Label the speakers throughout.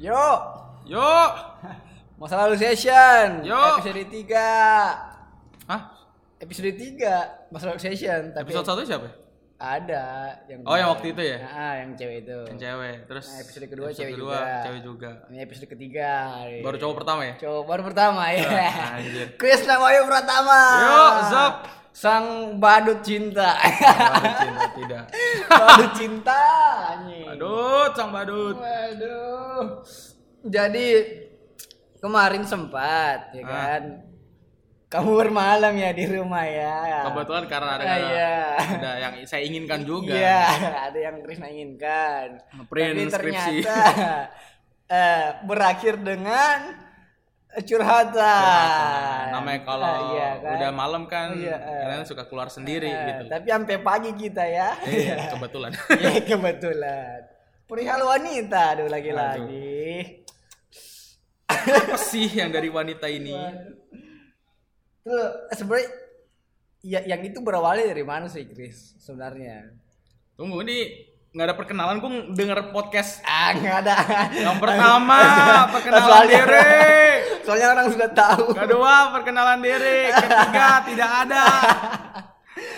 Speaker 1: Yuk,
Speaker 2: Yuk.
Speaker 1: Masa Lalu Session.
Speaker 2: Yuk.
Speaker 1: Episode 3.
Speaker 2: Hah?
Speaker 1: Episode 3 Masa Lalu Session, tapi
Speaker 2: Episode satu siapa?
Speaker 1: ada yang
Speaker 2: Oh, yang waktu itu ya?
Speaker 1: Nah, yang cewek itu.
Speaker 2: Yang cewek. Terus
Speaker 1: Nah, episode kedua
Speaker 2: episode
Speaker 1: cewek
Speaker 2: kedua,
Speaker 1: juga.
Speaker 2: Cewek juga.
Speaker 1: Ini episode ketiga. hari.
Speaker 2: Baru cowok pertama ya?
Speaker 1: Cowok baru pertama ya.
Speaker 2: Anjir.
Speaker 1: Krisna Wayu Pratama.
Speaker 2: Yuk, zap.
Speaker 1: Sang badut cinta.
Speaker 2: Baru cinta tidak.
Speaker 1: badut cinta. anjing.
Speaker 2: Badut, sang badut.
Speaker 1: Waduh. Jadi kemarin sempat ya
Speaker 2: Ah.
Speaker 1: kan. Kamu bermalam ya di rumah ya.
Speaker 2: Kebetulan karena ada
Speaker 1: Ah, iya.
Speaker 2: ada yang saya inginkan juga.
Speaker 1: Iya, ada yang Krisna inginkan.
Speaker 2: Ngeprint
Speaker 1: Tapi ternyata eh, berakhir dengan curhatan.
Speaker 2: Curhatan. Namanya kalau
Speaker 1: Ah, iya kan?
Speaker 2: udah malam kan
Speaker 1: Iya, eh.
Speaker 2: kalian suka keluar sendiri
Speaker 1: Eh,
Speaker 2: gitu.
Speaker 1: Tapi sampai pagi kita ya.
Speaker 2: Iya, kebetulan.
Speaker 1: Iya kebetulan. Perihal wanita aduh lagi-lagi.
Speaker 2: Apa sih yang dari wanita ini?
Speaker 1: Tuh sebenarnya ya yang itu berawalnya dari mana sih Chris sebenarnya?
Speaker 2: Tunggu ini nggak ada perkenalan gue denger podcast
Speaker 1: Ah nggak ada.
Speaker 2: yang pertama perkenalan
Speaker 1: Soalnya-
Speaker 2: diri
Speaker 1: Soalnya orang sudah tahu.
Speaker 2: kedua perkenalan diri ketiga tidak ada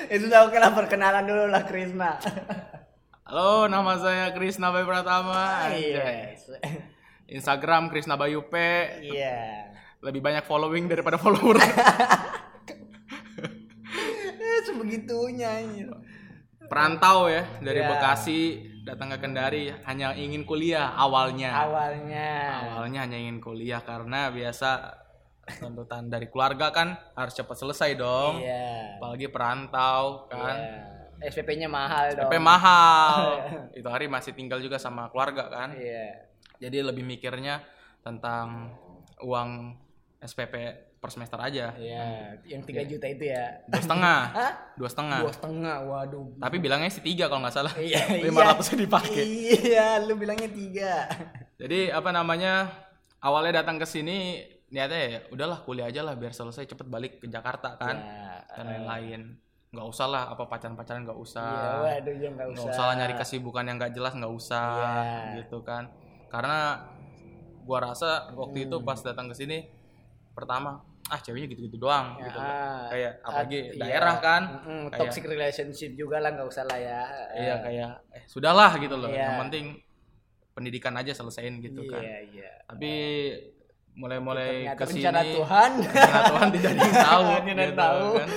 Speaker 1: Itu sudah oke lah perkenalan dulu lah Krisna.
Speaker 2: Halo nama saya Krisna Bayu Pratama
Speaker 1: Iya.
Speaker 2: Instagram Krisna Bayu P
Speaker 1: Iya.
Speaker 2: lebih banyak following daripada follower
Speaker 1: Eh sebegitunya
Speaker 2: perantau ya dari
Speaker 1: Iya.
Speaker 2: Bekasi datang ke Kendari hanya ingin kuliah awalnya
Speaker 1: Awalnya.
Speaker 2: awalnya hanya ingin kuliah karena biasa tuntutan dari keluarga kan harus cepat selesai dong
Speaker 1: Iya.
Speaker 2: apalagi perantau kan
Speaker 1: Iya. SPP-nya mahal dong.
Speaker 2: PP mahal itu hari masih tinggal juga sama keluarga kan
Speaker 1: Iya.
Speaker 2: jadi lebih mikirnya tentang uang SPP per semester aja
Speaker 1: Iya, yang 3 juta itu ya.
Speaker 2: dua setengah
Speaker 1: Hah?
Speaker 2: dua setengah
Speaker 1: Dua setengah, waduh.
Speaker 2: tapi bilangnya sih tiga kalau nggak salah
Speaker 1: Iya,
Speaker 2: lima ratusnya dipakai
Speaker 1: Iya, lu bilangnya tiga.
Speaker 2: jadi apa namanya awalnya datang ke sini niatnya ya udahlah kuliah aja lah biar selesai cepet balik ke Jakarta kan
Speaker 1: Ya,
Speaker 2: dan lain-lain nggak usah lah apa pacaran-pacaran nggak usah
Speaker 1: Iya, waduh ya nggak
Speaker 2: nggak
Speaker 1: usah.
Speaker 2: usah lah nyari kesibukan yang nggak jelas nggak usah
Speaker 1: Iya.
Speaker 2: gitu kan karena gua rasa waktu itu
Speaker 1: Hmm.
Speaker 2: pas datang ke sini pertama ah ceweknya gitu-gitu doang
Speaker 1: Ya,
Speaker 2: gitu
Speaker 1: ah,
Speaker 2: kayak apalagi
Speaker 1: ah,
Speaker 2: daerah
Speaker 1: iya.
Speaker 2: kan
Speaker 1: Mm-mm,
Speaker 2: Kayak-
Speaker 1: toxic relationship juga lah nggak usah lah ya.
Speaker 2: iya kayak eh sudahlah gitu loh
Speaker 1: Iya.
Speaker 2: yang penting pendidikan aja selesaiin gitu kan
Speaker 1: Iya, iya.
Speaker 2: tapi mulai-mulai ke sini
Speaker 1: rencana Tuhan.
Speaker 2: rencana Tuhan tidak ada yang tahu gitu
Speaker 1: tahu.
Speaker 2: kan.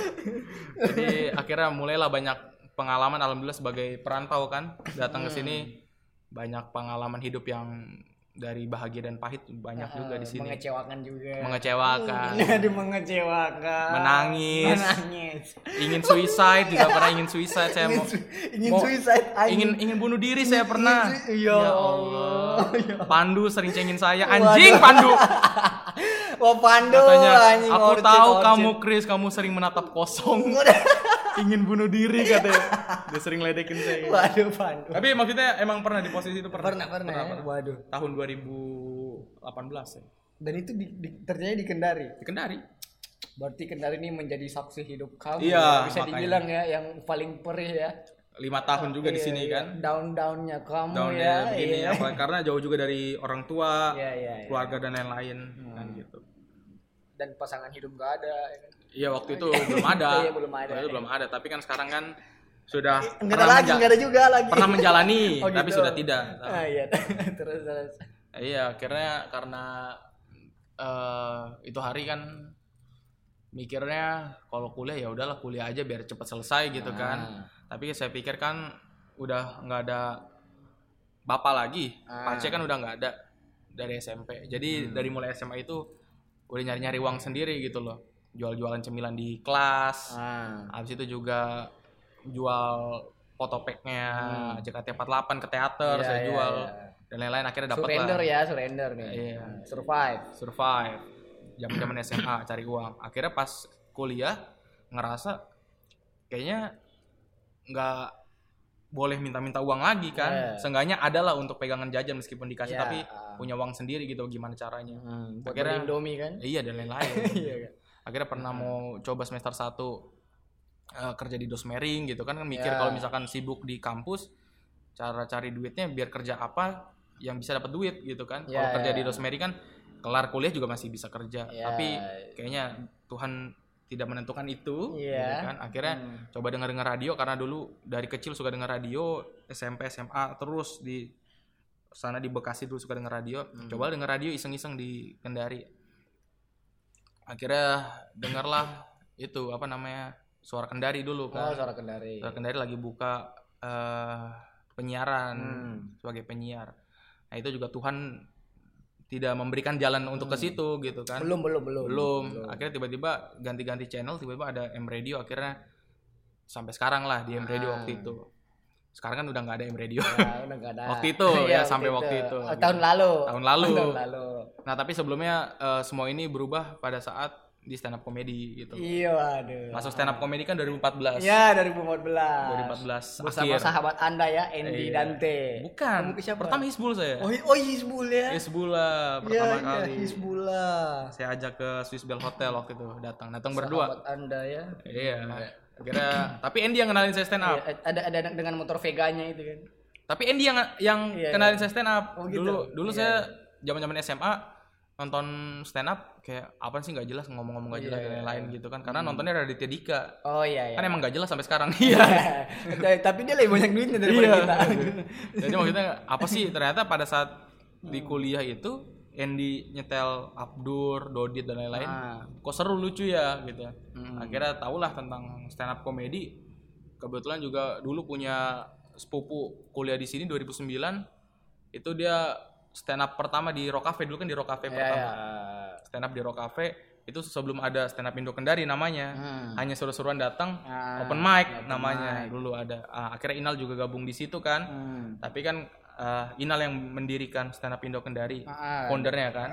Speaker 2: jadi akhirnya mulailah banyak pengalaman alhamdulillah sebagai perantau kan datang ke sini
Speaker 1: Hmm.
Speaker 2: banyak pengalaman hidup yang dari bahagia dan pahit banyak juga di sini
Speaker 1: Mengecewakan juga.
Speaker 2: mengecewakan
Speaker 1: Aduh, mengecewakan.
Speaker 2: Menangis.
Speaker 1: Menangis.
Speaker 2: ingin suicide juga pernah ingin suicide saya
Speaker 1: Ingin,
Speaker 2: mau
Speaker 1: ingin
Speaker 2: mau-
Speaker 1: suicide anjing.
Speaker 2: ingin ingin bunuh diri saya pernah
Speaker 1: Ingin- ya Allah.
Speaker 2: Pandu sering cengin saya anjing Pandu
Speaker 1: Wah, Pandu
Speaker 2: katanya
Speaker 1: anjing.
Speaker 2: aku
Speaker 1: orchid,
Speaker 2: tahu
Speaker 1: orchid."
Speaker 2: kamu Chris kamu sering menatap kosong ingin bunuh diri katanya dia sering ledekin saya gitu.
Speaker 1: Waduh, Pandu.
Speaker 2: tapi maksudnya emang pernah di posisi itu pernah
Speaker 1: Pernah, pernah. ya? Waduh.
Speaker 2: tahun 2018 ya
Speaker 1: Dan itu di, di- terjadi di Kendari.
Speaker 2: di Kendari
Speaker 1: Berarti Kendari ini menjadi saksi hidup kamu.
Speaker 2: Iya,
Speaker 1: ya. Bisa
Speaker 2: makanya.
Speaker 1: dibilang ya yang paling perih ya.
Speaker 2: lima tahun juga di
Speaker 1: Iya,
Speaker 2: sini
Speaker 1: iya.
Speaker 2: kan
Speaker 1: Down-downnya kamu
Speaker 2: down
Speaker 1: ya.
Speaker 2: begini
Speaker 1: iya.
Speaker 2: apa karena jauh juga dari orang tua
Speaker 1: Iya, iya, iya.
Speaker 2: keluarga dan lain-lain kan gitu
Speaker 1: Dan pasangan hidup gak ada. ya kan?
Speaker 2: iya waktu itu belum ada
Speaker 1: Iya, belum ada,
Speaker 2: Waktu itu
Speaker 1: iya.
Speaker 2: belum ada tapi kan sekarang kan sudah
Speaker 1: Enggak ada lagi, enggak ada juga lagi.
Speaker 2: pernah menjalani
Speaker 1: Oh,
Speaker 2: tapi
Speaker 1: gitu.
Speaker 2: sudah tidak
Speaker 1: Ah, iya. terus terus.
Speaker 2: iya akhirnya karena eh, itu hari kan mikirnya kalau kuliah ya udahlah kuliah aja biar cepat selesai gitu
Speaker 1: Ah.
Speaker 2: kan tapi saya pikir kan udah nggak ada bapak lagi
Speaker 1: Ah.
Speaker 2: pace kan udah nggak ada dari SMP
Speaker 1: Hmm.
Speaker 2: jadi dari mulai SMA itu udah nyari nyari uang sendiri gitu loh jual-jualan cemilan di kelas
Speaker 1: Ah.
Speaker 2: habis itu juga jual fotopacknya JKT48 ke teater
Speaker 1: Hmm. Iya,
Speaker 2: saya
Speaker 1: iya,
Speaker 2: jual
Speaker 1: iya.
Speaker 2: dan lain-lain akhirnya dapat
Speaker 1: Surrender
Speaker 2: lah
Speaker 1: ya, surrender nih.
Speaker 2: Iya.
Speaker 1: Survive.
Speaker 2: survive zaman zaman SMA cari uang akhirnya pas kuliah ngerasa kayaknya nggak boleh minta-minta uang lagi kan
Speaker 1: Iya.
Speaker 2: seenggaknya ada lah untuk pegangan jajan meskipun dikasih
Speaker 1: Iya,
Speaker 2: tapi punya uang sendiri gitu gimana caranya
Speaker 1: Hmm,
Speaker 2: Akhirnya-
Speaker 1: Indomie kan?
Speaker 2: iya dan lain-lain
Speaker 1: Iya kan.
Speaker 2: akhirnya pernah mau coba semester 1 eh, kerja di dosmering gitu kan kan mikir
Speaker 1: Ya.
Speaker 2: kalau misalkan sibuk di kampus cara cari duitnya biar kerja apa yang bisa dapat duit gitu kan.
Speaker 1: Ya,
Speaker 2: Kalau kerja
Speaker 1: ya.
Speaker 2: di Rosemary kan kelar kuliah juga masih bisa kerja.
Speaker 1: Ya.
Speaker 2: Tapi kayaknya Tuhan tidak menentukan itu
Speaker 1: Iya.
Speaker 2: gitu kan. Akhirnya
Speaker 1: Hmm.
Speaker 2: coba dengar-dengar radio karena dulu dari kecil suka dengar radio, SMP, SMA terus di sana di Bekasi dulu suka dengar radio.
Speaker 1: Hmm.
Speaker 2: Coba dengar radio iseng-iseng di Kendari. Akhirnya dengarlah itu apa namanya? Suara Kendari dulu
Speaker 1: Oh,
Speaker 2: kan.
Speaker 1: suara kendari.
Speaker 2: Suara Kendari lagi buka eh, penyiaran
Speaker 1: Hmm.
Speaker 2: sebagai penyiar. Nah, itu juga Tuhan tidak memberikan jalan untuk ke situ gitu kan.
Speaker 1: Hmm. Belum, belum, belum.
Speaker 2: Belum. Akhirnya tiba-tiba ganti-ganti channel, tiba-tiba ada M Radio akhirnya sampai sekarang lah di M Radio
Speaker 1: Ah.
Speaker 2: waktu itu. Sekarang kan udah nggak ada M Radio.
Speaker 1: Ya, udah nggak ada.
Speaker 2: Waktu itu, ya, sampai waktu itu.
Speaker 1: Oh, tahun lalu.
Speaker 2: Tahun lalu.
Speaker 1: Tahun lalu.
Speaker 2: Nah, tapi sebelumnya eh, semua ini berubah pada saat di stand up comedy gitu.
Speaker 1: Iya, aduh.
Speaker 2: Masuk stand up comedy kan 2014.
Speaker 1: Ya, 2014.
Speaker 2: 2014
Speaker 1: Bersama
Speaker 2: akhir.
Speaker 1: sahabat Anda ya, Andy
Speaker 2: Iya.
Speaker 1: Dante.
Speaker 2: Bukan.
Speaker 1: Kamu ke siapa?
Speaker 2: Pertama Hizbul saya.
Speaker 1: Oh, oh Hizbul ya.
Speaker 2: Hizbul lah
Speaker 1: Iya,
Speaker 2: pertama
Speaker 1: iya,
Speaker 2: kali.
Speaker 1: Hizbullah.
Speaker 2: Saya ajak ke Swiss Bell Hotel waktu itu datang, datang berdua.
Speaker 1: Sahabat Anda ya.
Speaker 2: Iya. Akhirnya, tapi Andy yang kenalin saya stand up.
Speaker 1: Iya, ada ada dengan motor Veganya itu kan.
Speaker 2: Tapi Andy yang yang
Speaker 1: Iya,
Speaker 2: kenalin saya stand up.
Speaker 1: Oh, gitu.
Speaker 2: Dulu dulu
Speaker 1: Iya.
Speaker 2: saya zaman-zaman SMA nonton stand up kayak apa sih nggak jelas ngomong-ngomong nggak jelas
Speaker 1: Iya,
Speaker 2: dan
Speaker 1: iya,
Speaker 2: lain-lain gitu kan. Karena nontonnya Raditya Dika.
Speaker 1: Oh iya iya.
Speaker 2: Kan emang nggak jelas sampai sekarang.
Speaker 1: Iya. Tapi dia lebih banyak duitnya daripada
Speaker 2: Iya.
Speaker 1: kita.
Speaker 2: Jadi maksudnya apa sih ternyata pada saat di kuliah itu Andy nyetel Abdur, Dodit dan lain-lain.
Speaker 1: Ah.
Speaker 2: Kok seru lucu ya gitu.
Speaker 1: Hmm.
Speaker 2: Akhirnya tahulah tentang stand up comedy. Kebetulan juga dulu punya sepupu kuliah di sini 2009. Itu dia stand up pertama di Rock Cafe dulu kan di Rock Cafe
Speaker 1: Iya,
Speaker 2: pertama.
Speaker 1: iya.
Speaker 2: Stand up di Rock Cafe itu sebelum ada stand up Indo Kendari namanya.
Speaker 1: Hmm.
Speaker 2: Hanya seru-seruan datang
Speaker 1: Ah,
Speaker 2: open mic
Speaker 1: open
Speaker 2: namanya
Speaker 1: mic.
Speaker 2: dulu ada. Ah, akhirnya Inal juga gabung di situ kan.
Speaker 1: Hmm.
Speaker 2: Tapi kan eh, Inal yang mendirikan stand up Indo Kendari,
Speaker 1: Ah,
Speaker 2: foundernya kan.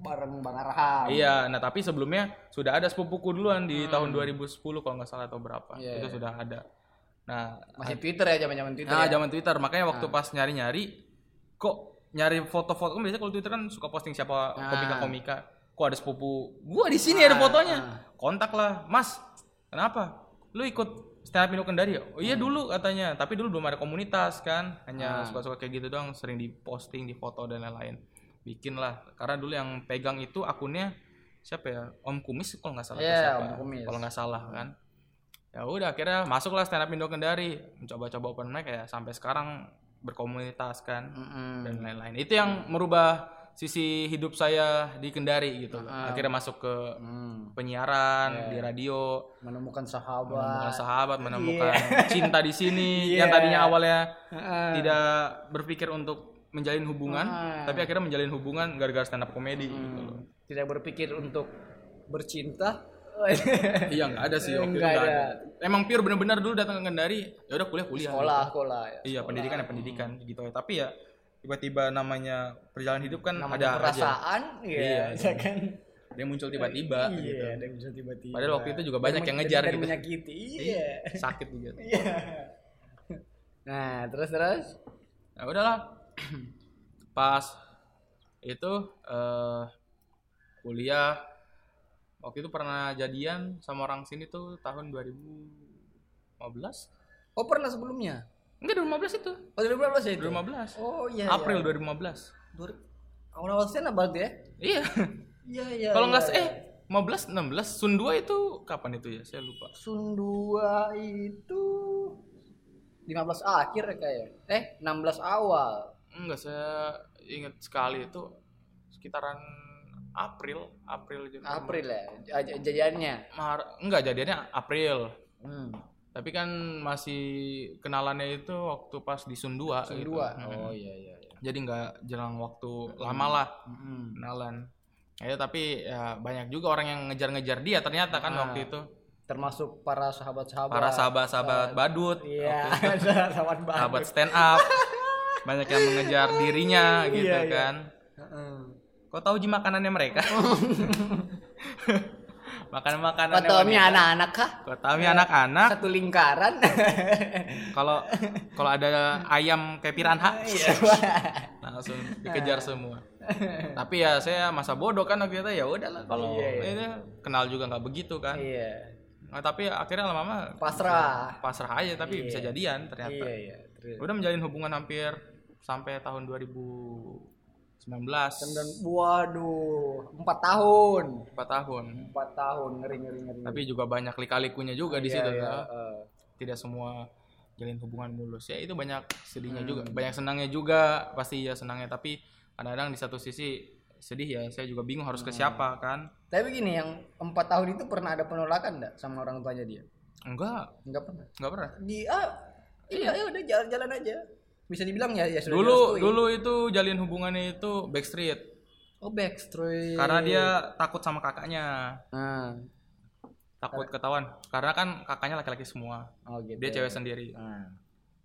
Speaker 1: bareng Bang Arham.
Speaker 2: Iya, nah tapi sebelumnya sudah ada sepupuku duluan di tahun 2010 kalau nggak salah atau berapa.
Speaker 1: Hmm. Iya,
Speaker 2: itu
Speaker 1: iya.
Speaker 2: sudah ada. Nah,
Speaker 1: Masih Twitter ya zaman-zaman Twitter.
Speaker 2: nah
Speaker 1: ya.
Speaker 2: zaman Twitter makanya waktu pas nyari-nyari kok nyari foto-foto kan biasanya kalau Twitter kan suka posting siapa
Speaker 1: Ah.
Speaker 2: komika-komika. Kok ada sepupu gua di sini ada fotonya.
Speaker 1: ah.
Speaker 2: Kontak lah, Mas. Kenapa? Lu ikut stand up Indo Kendari ya? Oh iya
Speaker 1: Hmm.
Speaker 2: dulu katanya, tapi dulu belum ada komunitas kan.
Speaker 1: Ah.
Speaker 2: Hanya suka-suka kayak gitu doang, sering diposting, difoto dan lain-lain. Bikin lah. Karena dulu yang pegang itu akunnya siapa ya? Om Kumis kalau nggak salah
Speaker 1: Iya,
Speaker 2: siapa?
Speaker 1: Om Kumis.
Speaker 2: Kalau nggak salah kan. Ya udah akhirnya masuklah stand up Indo Kendari, mencoba-coba open mic ya sampai sekarang berkomunitas kan
Speaker 1: Mm-mm.
Speaker 2: dan lain-lain. Itu yang merubah sisi hidup saya di Kendari gitu.
Speaker 1: Ah.
Speaker 2: Akhirnya masuk ke
Speaker 1: Hmm.
Speaker 2: penyiaran di radio,
Speaker 1: Menemukan sahabat.
Speaker 2: menemukan sahabat, menemukan
Speaker 1: Iya.
Speaker 2: cinta di sini
Speaker 1: Iya.
Speaker 2: yang tadinya awalnya
Speaker 1: Heeh.
Speaker 2: tidak berpikir untuk menjalin hubungan,
Speaker 1: Ah.
Speaker 2: tapi akhirnya menjalin hubungan gara-gara stand up comedy gitu loh.
Speaker 1: Tidak berpikir untuk bercinta.
Speaker 2: Iya nggak ada sih waktu
Speaker 1: Nggak
Speaker 2: nggak
Speaker 1: ada.
Speaker 2: Emang pure bener-bener dulu datang ke Kendari, ya udah kuliah kuliah.
Speaker 1: sekolah, sekolah ya.
Speaker 2: Iya pendidikan ya pendidikan gitu ya. Tapi ya tiba-tiba namanya perjalanan hidup kan
Speaker 1: Namanya
Speaker 2: ada aja.
Speaker 1: perasaan,
Speaker 2: Iya,
Speaker 1: iya,
Speaker 2: iya.
Speaker 1: kan.
Speaker 2: Dia muncul tiba-tiba gitu.
Speaker 1: Iya, ada yang bisa tiba-tiba.
Speaker 2: Padahal waktu itu juga banyak
Speaker 1: Dan
Speaker 2: yang ngejar
Speaker 1: dan
Speaker 2: gitu.
Speaker 1: menyakiti. Iya.
Speaker 2: Sakit gitu.
Speaker 1: Iya. Nah, terus terus.
Speaker 2: Nah udahlah. Pas itu eh kuliah waktu itu pernah jadian sama orang sini tuh tahun 2015
Speaker 1: Oh, pernah sebelumnya?
Speaker 2: enggak 2015 itu
Speaker 1: Oh, 2015 ya itu?
Speaker 2: 2015
Speaker 1: Oh, iya.
Speaker 2: April
Speaker 1: iya.
Speaker 2: 2015
Speaker 1: Dur- Awal-awal up berarti ya?
Speaker 2: iya
Speaker 1: Iya, iya.
Speaker 2: kalau nggak
Speaker 1: iya,
Speaker 2: eh 15 16 Sun 2 itu kapan itu ya saya lupa
Speaker 1: Sun 2 itu 15 akhir ya kayak. Eh, 16 awal.
Speaker 2: enggak saya ingat sekali itu sekitaran April April juga
Speaker 1: April ya jadiannya.
Speaker 2: Mar enggak jadiannya April
Speaker 1: Hmm.
Speaker 2: tapi kan masih kenalannya itu waktu pas di Sun 2
Speaker 1: Sun
Speaker 2: gitu.
Speaker 1: 2.
Speaker 2: Hmm.
Speaker 1: Oh iya iya iya.
Speaker 2: jadi nggak jelang waktu lama lah
Speaker 1: Hmm.
Speaker 2: kenalan ya tapi ya banyak juga orang yang ngejar-ngejar dia ternyata kan
Speaker 1: Ah.
Speaker 2: waktu itu
Speaker 1: Termasuk para sahabat-sahabat.
Speaker 2: para sahabat-sahabat badut
Speaker 1: Iya, sahabat banget.
Speaker 2: sahabat stand up banyak yang mengejar dirinya gitu
Speaker 1: Iya, iya.
Speaker 2: kan kau tahu ji makanannya mereka makanan makanannya
Speaker 1: Kotomi anak-anak kah?
Speaker 2: kau tahu ya anak-anak
Speaker 1: Satu lingkaran.
Speaker 2: kalau kalau ada ayam kayak piranha
Speaker 1: Iya.
Speaker 2: langsung dikejar semua tapi ya saya masa bodoh kan waktu itu ya udahlah kalau
Speaker 1: Iya, iya.
Speaker 2: ini kenal juga nggak begitu kan
Speaker 1: Iya.
Speaker 2: Nah, tapi akhirnya lama-lama
Speaker 1: Pasrah.
Speaker 2: pasrah aja tapi bisa jadian ternyata
Speaker 1: Iya iya.
Speaker 2: Udah menjalin hubungan hampir sampai tahun 2019
Speaker 1: Dan waduh, empat tahun.
Speaker 2: 4 tahun
Speaker 1: Empat tahun ngeri ngeri ngeri.
Speaker 2: tapi juga banyak lika-likunya juga di
Speaker 1: Iya,
Speaker 2: situ
Speaker 1: iya,
Speaker 2: ya.
Speaker 1: eh.
Speaker 2: tidak semua jalin hubungan mulus ya itu banyak sedihnya
Speaker 1: Hmm.
Speaker 2: juga banyak senangnya juga pasti ya senangnya tapi kadang-kadang di satu sisi sedih ya saya juga bingung harus ke
Speaker 1: Hmm.
Speaker 2: siapa kan
Speaker 1: Tapi begini, yang empat tahun itu pernah ada penolakan enggak sama orang tuanya dia?
Speaker 2: enggak
Speaker 1: Enggak pernah.
Speaker 2: enggak pernah
Speaker 1: Dia, iya, ya udah jalan-jalan aja. Bisa dibilang ya, ya sudah
Speaker 2: dulu dulu itu jalin hubungannya itu backstreet
Speaker 1: Oh backstreet.
Speaker 2: karena dia takut sama kakaknya
Speaker 1: Nah,
Speaker 2: takut ketahuan karena kan kakaknya laki-laki semua
Speaker 1: oh gitu.
Speaker 2: dia cewek sendiri
Speaker 1: Nah,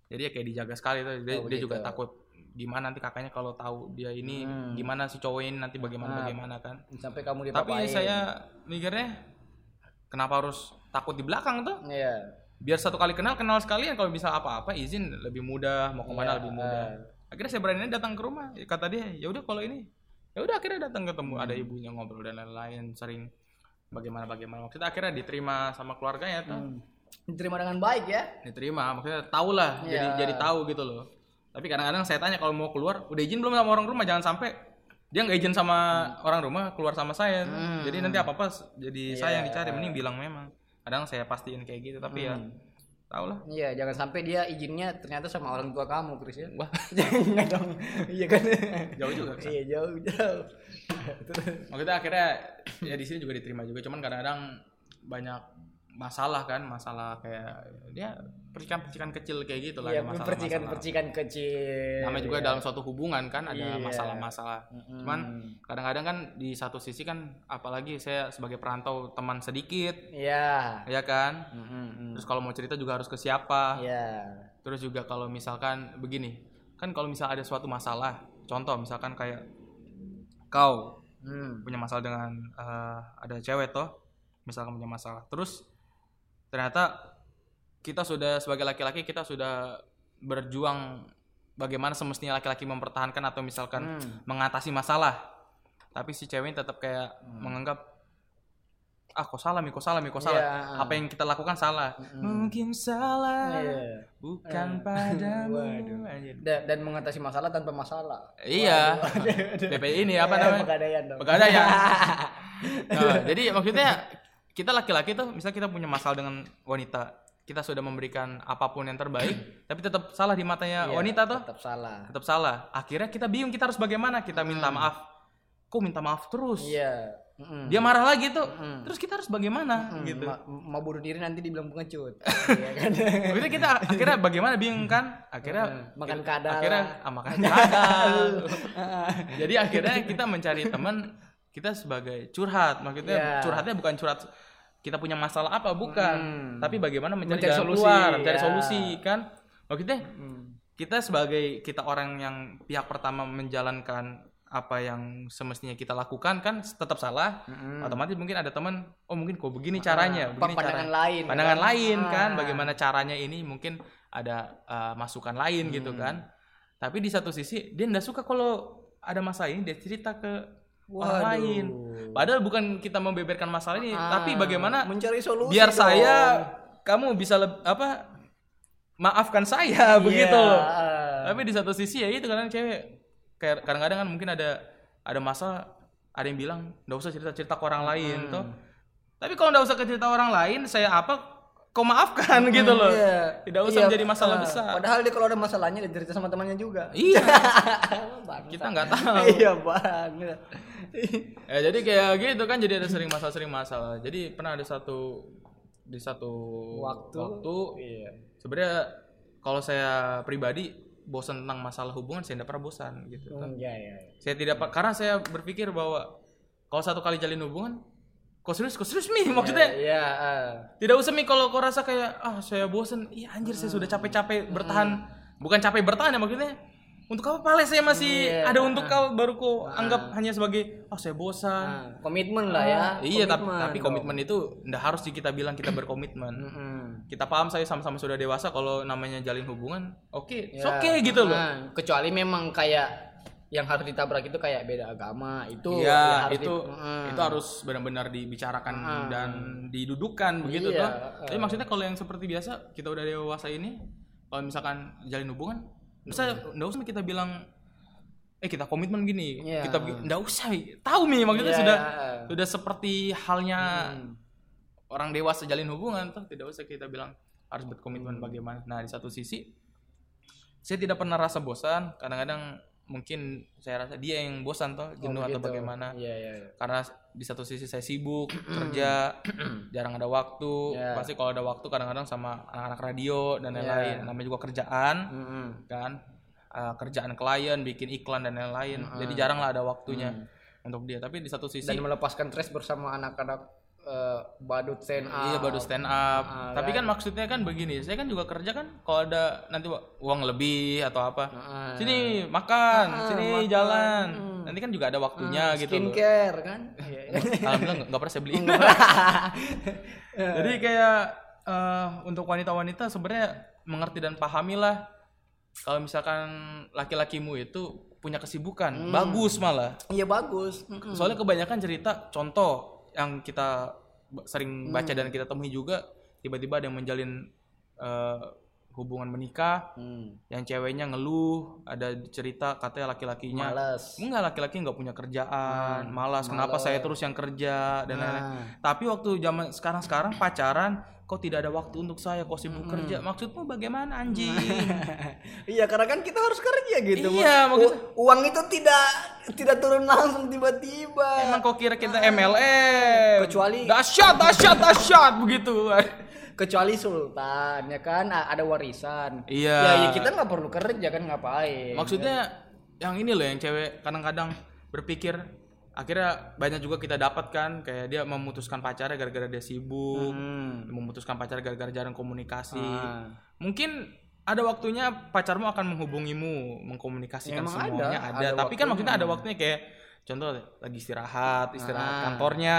Speaker 2: jadi ya kayak dijaga sekali tuh dia,
Speaker 1: Oh,
Speaker 2: dia juga
Speaker 1: begitu.
Speaker 2: takut gimana nanti kakaknya kalau tahu dia ini
Speaker 1: Hmm.
Speaker 2: gimana si cowok ini nanti bagaimana
Speaker 1: Ah.
Speaker 2: bagaimana kan
Speaker 1: sampai kamu
Speaker 2: tapi saya mikirnya kenapa harus takut di belakang tuh
Speaker 1: Iya.
Speaker 2: Biar satu kali kenal kenal sekalian. Kalau bisa apa-apa izin lebih mudah mau ke mana
Speaker 1: Iya,
Speaker 2: lebih mudah. akhirnya saya berani datang ke rumah. Kata dia ya udah kalau ini. Ya udah akhirnya datang ketemu. Ada
Speaker 1: Hmm.
Speaker 2: ibunya ngobrol dan lain-lain sering bagaimana bagaimana maksudnya akhirnya diterima sama keluarganya tuh.
Speaker 1: Hmm. Diterima dengan baik ya.
Speaker 2: diterima maksudnya tahu lah jadi
Speaker 1: Iya.
Speaker 2: jadi tahu gitu loh. Tapi kadang-kadang saya tanya kalau mau keluar udah izin belum sama orang rumah? Jangan sampai. Dia nggak izin sama orang rumah keluar sama saya.
Speaker 1: Hmm.
Speaker 2: jadi nanti apa apa jadi
Speaker 1: Iya.
Speaker 2: saya yang dicari. Mending bilang memang kadang saya pastiin kayak gitu tapi ya
Speaker 1: Hmm.
Speaker 2: tahu lah
Speaker 1: Iya, jangan sampai dia izinnya ternyata sama orang tua kamu, Chris ya.
Speaker 2: wah
Speaker 1: Jangan dong. Iya kan?
Speaker 2: jauh juga ke sana.
Speaker 1: Iya, jauh, jauh.
Speaker 2: maksudnya akhirnya ya di sini juga diterima juga cuman kadang-kadang banyak masalah kan masalah kayak dia percikan-percikan kecil kayak gitu lah
Speaker 1: Iya, percikan-percikan kecil.
Speaker 2: namanya juga
Speaker 1: Iya.
Speaker 2: dalam suatu hubungan kan ada
Speaker 1: Iya.
Speaker 2: masalah-masalah
Speaker 1: Mm-mm.
Speaker 2: cuman kadang-kadang kan di satu sisi kan apalagi saya sebagai perantau teman sedikit
Speaker 1: Iya.
Speaker 2: ya kan
Speaker 1: Mm-mm.
Speaker 2: terus kalau mau cerita juga harus ke siapa
Speaker 1: Iya.
Speaker 2: terus juga kalau misalkan begini kan kalau misal ada suatu masalah contoh misalkan kayak kau
Speaker 1: Hmm.
Speaker 2: punya masalah dengan eh, ada cewek toh misalkan punya masalah terus ternyata kita sudah sebagai laki-laki kita sudah berjuang bagaimana semestinya laki-laki mempertahankan atau misalkan
Speaker 1: Hmm.
Speaker 2: mengatasi masalah tapi si cewek tetap kayak
Speaker 1: Hmm.
Speaker 2: menganggap ah kok salah mi kok salah mi kok salah
Speaker 1: Iya.
Speaker 2: apa yang kita lakukan salah
Speaker 1: Mm-mm.
Speaker 2: mungkin salah
Speaker 1: Iya.
Speaker 2: bukan
Speaker 1: Eh.
Speaker 2: padamu
Speaker 1: Waduh.
Speaker 2: Anjir.
Speaker 1: Da- dan mengatasi masalah tanpa masalah.
Speaker 2: iya DP ini apa
Speaker 1: Eh,
Speaker 2: namanya
Speaker 1: Pegadaian dong.
Speaker 2: Pegadaian. Nah, jadi maksudnya kita laki-laki tuh misal kita punya masalah dengan wanita kita sudah memberikan apa pun yang terbaik tapi tetap salah di matanya
Speaker 1: Iya,
Speaker 2: wanita tuh
Speaker 1: tetap salah.
Speaker 2: tetap salah. Akhirnya kita bingung kita harus bagaimana? Kita minta maaf. Kok minta maaf terus?
Speaker 1: Iya. Mm-mm.
Speaker 2: dia marah lagi tuh.
Speaker 1: Mm.
Speaker 2: terus kita harus bagaimana?
Speaker 1: Mm,
Speaker 2: gitu.
Speaker 1: ma- mau bunuh diri nanti dibilang pengecut. Iya kan?
Speaker 2: Kita akhirnya bagaimana? Bingung kan? Akhirnya
Speaker 1: Makan kadal.
Speaker 2: akhirnya ah, makan kadal. Jadi akhirnya kita mencari teman kita sebagai curhat. Maksudnya
Speaker 1: Iya.
Speaker 2: curhatnya bukan curhat kita punya masalah apa bukan
Speaker 1: Hmm.
Speaker 2: tapi bagaimana mencari,
Speaker 1: Mencari
Speaker 2: jalan
Speaker 1: solusi,
Speaker 2: keluar mencari
Speaker 1: ya.
Speaker 2: solusi kan maksudnya
Speaker 1: Mm.
Speaker 2: kita sebagai kita orang yang pihak pertama menjalankan apa yang semestinya kita lakukan kan tetap salah
Speaker 1: Mm-mm.
Speaker 2: otomatis mungkin ada teman oh mungkin kok begini caranya
Speaker 1: Ah,
Speaker 2: begini
Speaker 1: pandangan
Speaker 2: cara-
Speaker 1: lain,
Speaker 2: pandangan
Speaker 1: kan?
Speaker 2: lain kan
Speaker 1: Ah.
Speaker 2: bagaimana caranya ini mungkin ada uh, masukan lain gitu
Speaker 1: Hmm.
Speaker 2: kan tapi di satu sisi dia nggak suka kalau ada masalah ini dia cerita ke orang
Speaker 1: Waduh.
Speaker 2: lain padahal bukan kita membeberkan masalah ini
Speaker 1: Ah,
Speaker 2: tapi bagaimana
Speaker 1: mencari solusi
Speaker 2: biar
Speaker 1: dong.
Speaker 2: saya kamu bisa leb- apa maafkan saya begitu
Speaker 1: Iya,
Speaker 2: loh
Speaker 1: ah.
Speaker 2: tapi di satu sisi ya itu kadang cewek kayak kadang-kadang kan mungkin ada ada masalah ada yang bilang nggak usah cerita cerita ke orang lain
Speaker 1: Hmm.
Speaker 2: tuh tapi kalau nggak usah ke cerita orang lain saya apa kau maafkan gitu loh
Speaker 1: Iya.
Speaker 2: tidak usah
Speaker 1: Iya,
Speaker 2: menjadi masalah
Speaker 1: ah.
Speaker 2: besar
Speaker 1: Padahal dia kalau ada masalahnya dia cerita sama temannya juga.
Speaker 2: iya kita nggak tahu
Speaker 1: Iya banget.
Speaker 2: ya jadi kayak gitu kan jadi ada sering masalah sering masalah jadi pernah ada satu di satu
Speaker 1: Waktu.
Speaker 2: waktu
Speaker 1: Iya.
Speaker 2: sebenarnya kalau saya pribadi bosan tentang masalah hubungan saya tidak pernah bosan gitu
Speaker 1: Hmm, Iya iya.
Speaker 2: saya tidak karena saya berpikir bahwa kalau satu kali jalin hubungan kok serius? Kok serius mi? Maksudnya
Speaker 1: Iya. ah.
Speaker 2: tidak usah mi kalau kau rasa kayak ah saya bosan iya anjir saya sudah capek-capek bertahan. Bukan capek bertahan ya maksudnya untuk apa pale saya masih
Speaker 1: Iya.
Speaker 2: ada untuk kau baru kau anggap hanya sebagai ah saya bosan.
Speaker 1: Nah, komitmen lah ya.
Speaker 2: iya tapi
Speaker 1: Komitmen.
Speaker 2: tapi komitmen itu ndak harus di kita bilang kita berkomitmen. Kita paham saya sama-sama sudah dewasa kalau namanya jalin hubungan oke it's
Speaker 1: Ya.
Speaker 2: oke gitu loh.
Speaker 1: Kecuali memang kayak yang harus ditabrak itu kayak beda agama itu
Speaker 2: Iya,
Speaker 1: yang harus
Speaker 2: itu
Speaker 1: di-
Speaker 2: itu harus benar-benar dibicarakan
Speaker 1: Hmm.
Speaker 2: dan didudukan begitu
Speaker 1: Iya,
Speaker 2: toh. Tapi maksudnya kalau yang seperti biasa kita udah dewasa ini, kalau misalkan jalin hubungan, Misalnya nggak usah kita bilang eh kita komitmen gini,
Speaker 1: Iya.
Speaker 2: kita nggak usah. Tahu nih maksudnya
Speaker 1: Iya.
Speaker 2: sudah sudah seperti halnya
Speaker 1: Hmm.
Speaker 2: orang dewasa jalin hubungan tuh tidak usah kita bilang harus berkomitmen
Speaker 1: Hmm.
Speaker 2: bagaimana. Nah, di satu sisi saya tidak pernah rasa bosan, kadang-kadang mungkin saya rasa dia yang bosan tuh, jenuh
Speaker 1: Oh,
Speaker 2: atau
Speaker 1: begitu.
Speaker 2: bagaimana.
Speaker 1: Iya, iya. iya.
Speaker 2: Karena di satu sisi saya sibuk kerja, jarang ada waktu.
Speaker 1: Iya.
Speaker 2: Pasti kalau ada waktu kadang-kadang sama anak-anak radio dan
Speaker 1: Iya.
Speaker 2: lain-lain. Namanya juga kerjaan
Speaker 1: Mm-mm.
Speaker 2: kan, Uh, kerjaan klien, bikin iklan dan lain-lain.
Speaker 1: Mm-mm.
Speaker 2: Jadi jarang lah ada waktunya
Speaker 1: Mm.
Speaker 2: untuk dia. Tapi di satu sisi
Speaker 1: Dan melepaskan stres bersama anak-anak eh, badut stand up.
Speaker 2: Iya baru stand up.
Speaker 1: Ah,
Speaker 2: Tapi
Speaker 1: kan.
Speaker 2: kan maksudnya kan begini, saya kan juga kerja kan kalau ada nanti uang lebih atau apa.
Speaker 1: Ah.
Speaker 2: Sini makan,
Speaker 1: Ah,
Speaker 2: sini
Speaker 1: makan.
Speaker 2: jalan.
Speaker 1: Hmm.
Speaker 2: Nanti kan juga ada waktunya gitu loh.
Speaker 1: Skincare kan. Iya.
Speaker 2: Alhamdulillah nggak- pernah saya beli. Jadi kayak eh, untuk wanita-wanita sebenarnya mengerti dan pahamilah kalau misalkan laki-lakimu itu punya kesibukan,
Speaker 1: Hmm.
Speaker 2: bagus malah.
Speaker 1: Iya bagus.
Speaker 2: Soalnya kebanyakan cerita contoh yang kita sering baca
Speaker 1: Hmm.
Speaker 2: dan kita temui juga tiba-tiba ada yang menjalin eh, hubungan menikah,
Speaker 1: Hmm.
Speaker 2: yang ceweknya ngeluh, ada cerita katanya laki-lakinya enggak laki-laki nggak punya kerjaan, malas. Kenapa saya terus yang kerja dan lain-lain.
Speaker 1: Nah.
Speaker 2: Tapi waktu zaman sekarang-sekarang pacaran, kok tidak ada waktu untuk saya, kok sibuk
Speaker 1: Hmm.
Speaker 2: kerja. Maksudmu bagaimana anjing?
Speaker 1: Iya karena kan kita harus kerja gitu.
Speaker 2: Iya, maksudnya-
Speaker 1: uang itu tidak tidak turun langsung tiba-tiba.
Speaker 2: Emang kok kira kita MLM?
Speaker 1: Kecuali-
Speaker 2: dahsyat, dahsyat, dahsyat begitu.
Speaker 1: kecuali sultan ya kan ada warisan.
Speaker 2: Iya.
Speaker 1: Ya, ya kita nggak perlu kerja kan ngapain.
Speaker 2: Maksudnya yang ini loh yang cewek kadang-kadang berpikir akhirnya banyak juga kita dapat kan kayak dia memutuskan pacarnya gara-gara dia sibuk,
Speaker 1: Hmm.
Speaker 2: memutuskan pacar gara-gara jarang komunikasi.
Speaker 1: Ah.
Speaker 2: Mungkin ada waktunya pacarmu akan menghubungimu, mengkomunikasikan
Speaker 1: Emang
Speaker 2: semuanya
Speaker 1: ada,
Speaker 2: ada.
Speaker 1: ada
Speaker 2: Tapi kan
Speaker 1: waktunya.
Speaker 2: maksudnya ada waktunya kayak contoh lagi istirahat, istirahat
Speaker 1: Ah.
Speaker 2: kantornya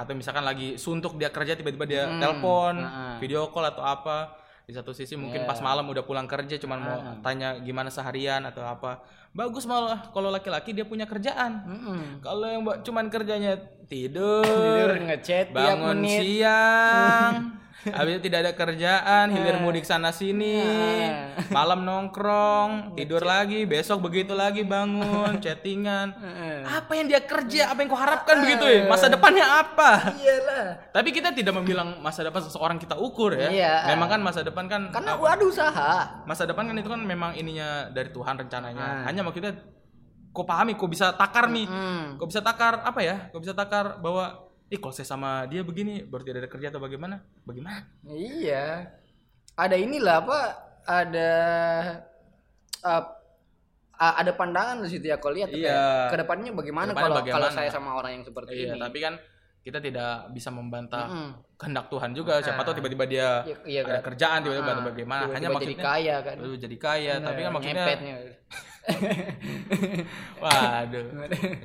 Speaker 2: atau misalkan lagi suntuk dia kerja tiba-tiba dia
Speaker 1: Hmm.
Speaker 2: telepon,
Speaker 1: Ah.
Speaker 2: video call atau apa. Di satu sisi mungkin
Speaker 1: Iya.
Speaker 2: pas malam udah pulang kerja cuman mau
Speaker 1: Ah.
Speaker 2: tanya gimana seharian atau apa. Bagus malah kalau laki-laki dia punya kerjaan.
Speaker 1: Mm-mm.
Speaker 2: Kalau yang mbak cuman kerjanya tidur,
Speaker 1: Tidur ngechat tiap
Speaker 2: bangun
Speaker 1: menit.
Speaker 2: siang, habis itu tidak ada kerjaan, hilir mudik sana sini,
Speaker 1: Nah.
Speaker 2: malam nongkrong, tidur lagi, besok begitu lagi bangun, chattingan.
Speaker 1: Heeh.
Speaker 2: Apa yang dia kerja? Apa yang kau harapkan begitu ya? Masa depannya apa?
Speaker 1: Iyalah.
Speaker 2: Tapi kita tidak membilang masa depan seseorang kita ukur ya.
Speaker 1: Iya.
Speaker 2: Memang kan masa depan kan
Speaker 1: Karena ada usaha.
Speaker 2: masa depan kan itu kan memang ininya dari Tuhan rencananya.
Speaker 1: Ah.
Speaker 2: Hanya maksudnya kau pahami, kau bisa takar nih.
Speaker 1: Hmm.
Speaker 2: Kau bisa takar apa ya? Kau bisa takar bahwa ih kalau saya sama dia begini berarti ada kerja atau bagaimana? Bagaimana?
Speaker 1: Iya. Ada inilah apa? Ada uh, ada pandangan di situ ya kalau lihat
Speaker 2: Iya.
Speaker 1: kayak ke depannya bagaimana
Speaker 2: Ke
Speaker 1: depannya kalau
Speaker 2: kalau
Speaker 1: saya sama orang yang seperti
Speaker 2: Iya,
Speaker 1: ini.
Speaker 2: tapi kan kita tidak bisa membantah
Speaker 1: Mm-mm.
Speaker 2: kehendak Tuhan juga. Siapa tahu tiba-tiba dia
Speaker 1: Iya, iya
Speaker 2: ada
Speaker 1: kan.
Speaker 2: kerjaan tiba-tiba
Speaker 1: Ah,
Speaker 2: atau bagaimana.
Speaker 1: tiba-tiba
Speaker 2: Hanya
Speaker 1: jadi
Speaker 2: maksudnya
Speaker 1: kaya kan.
Speaker 2: Jadi kaya, tapi kan maksudnya. waduh,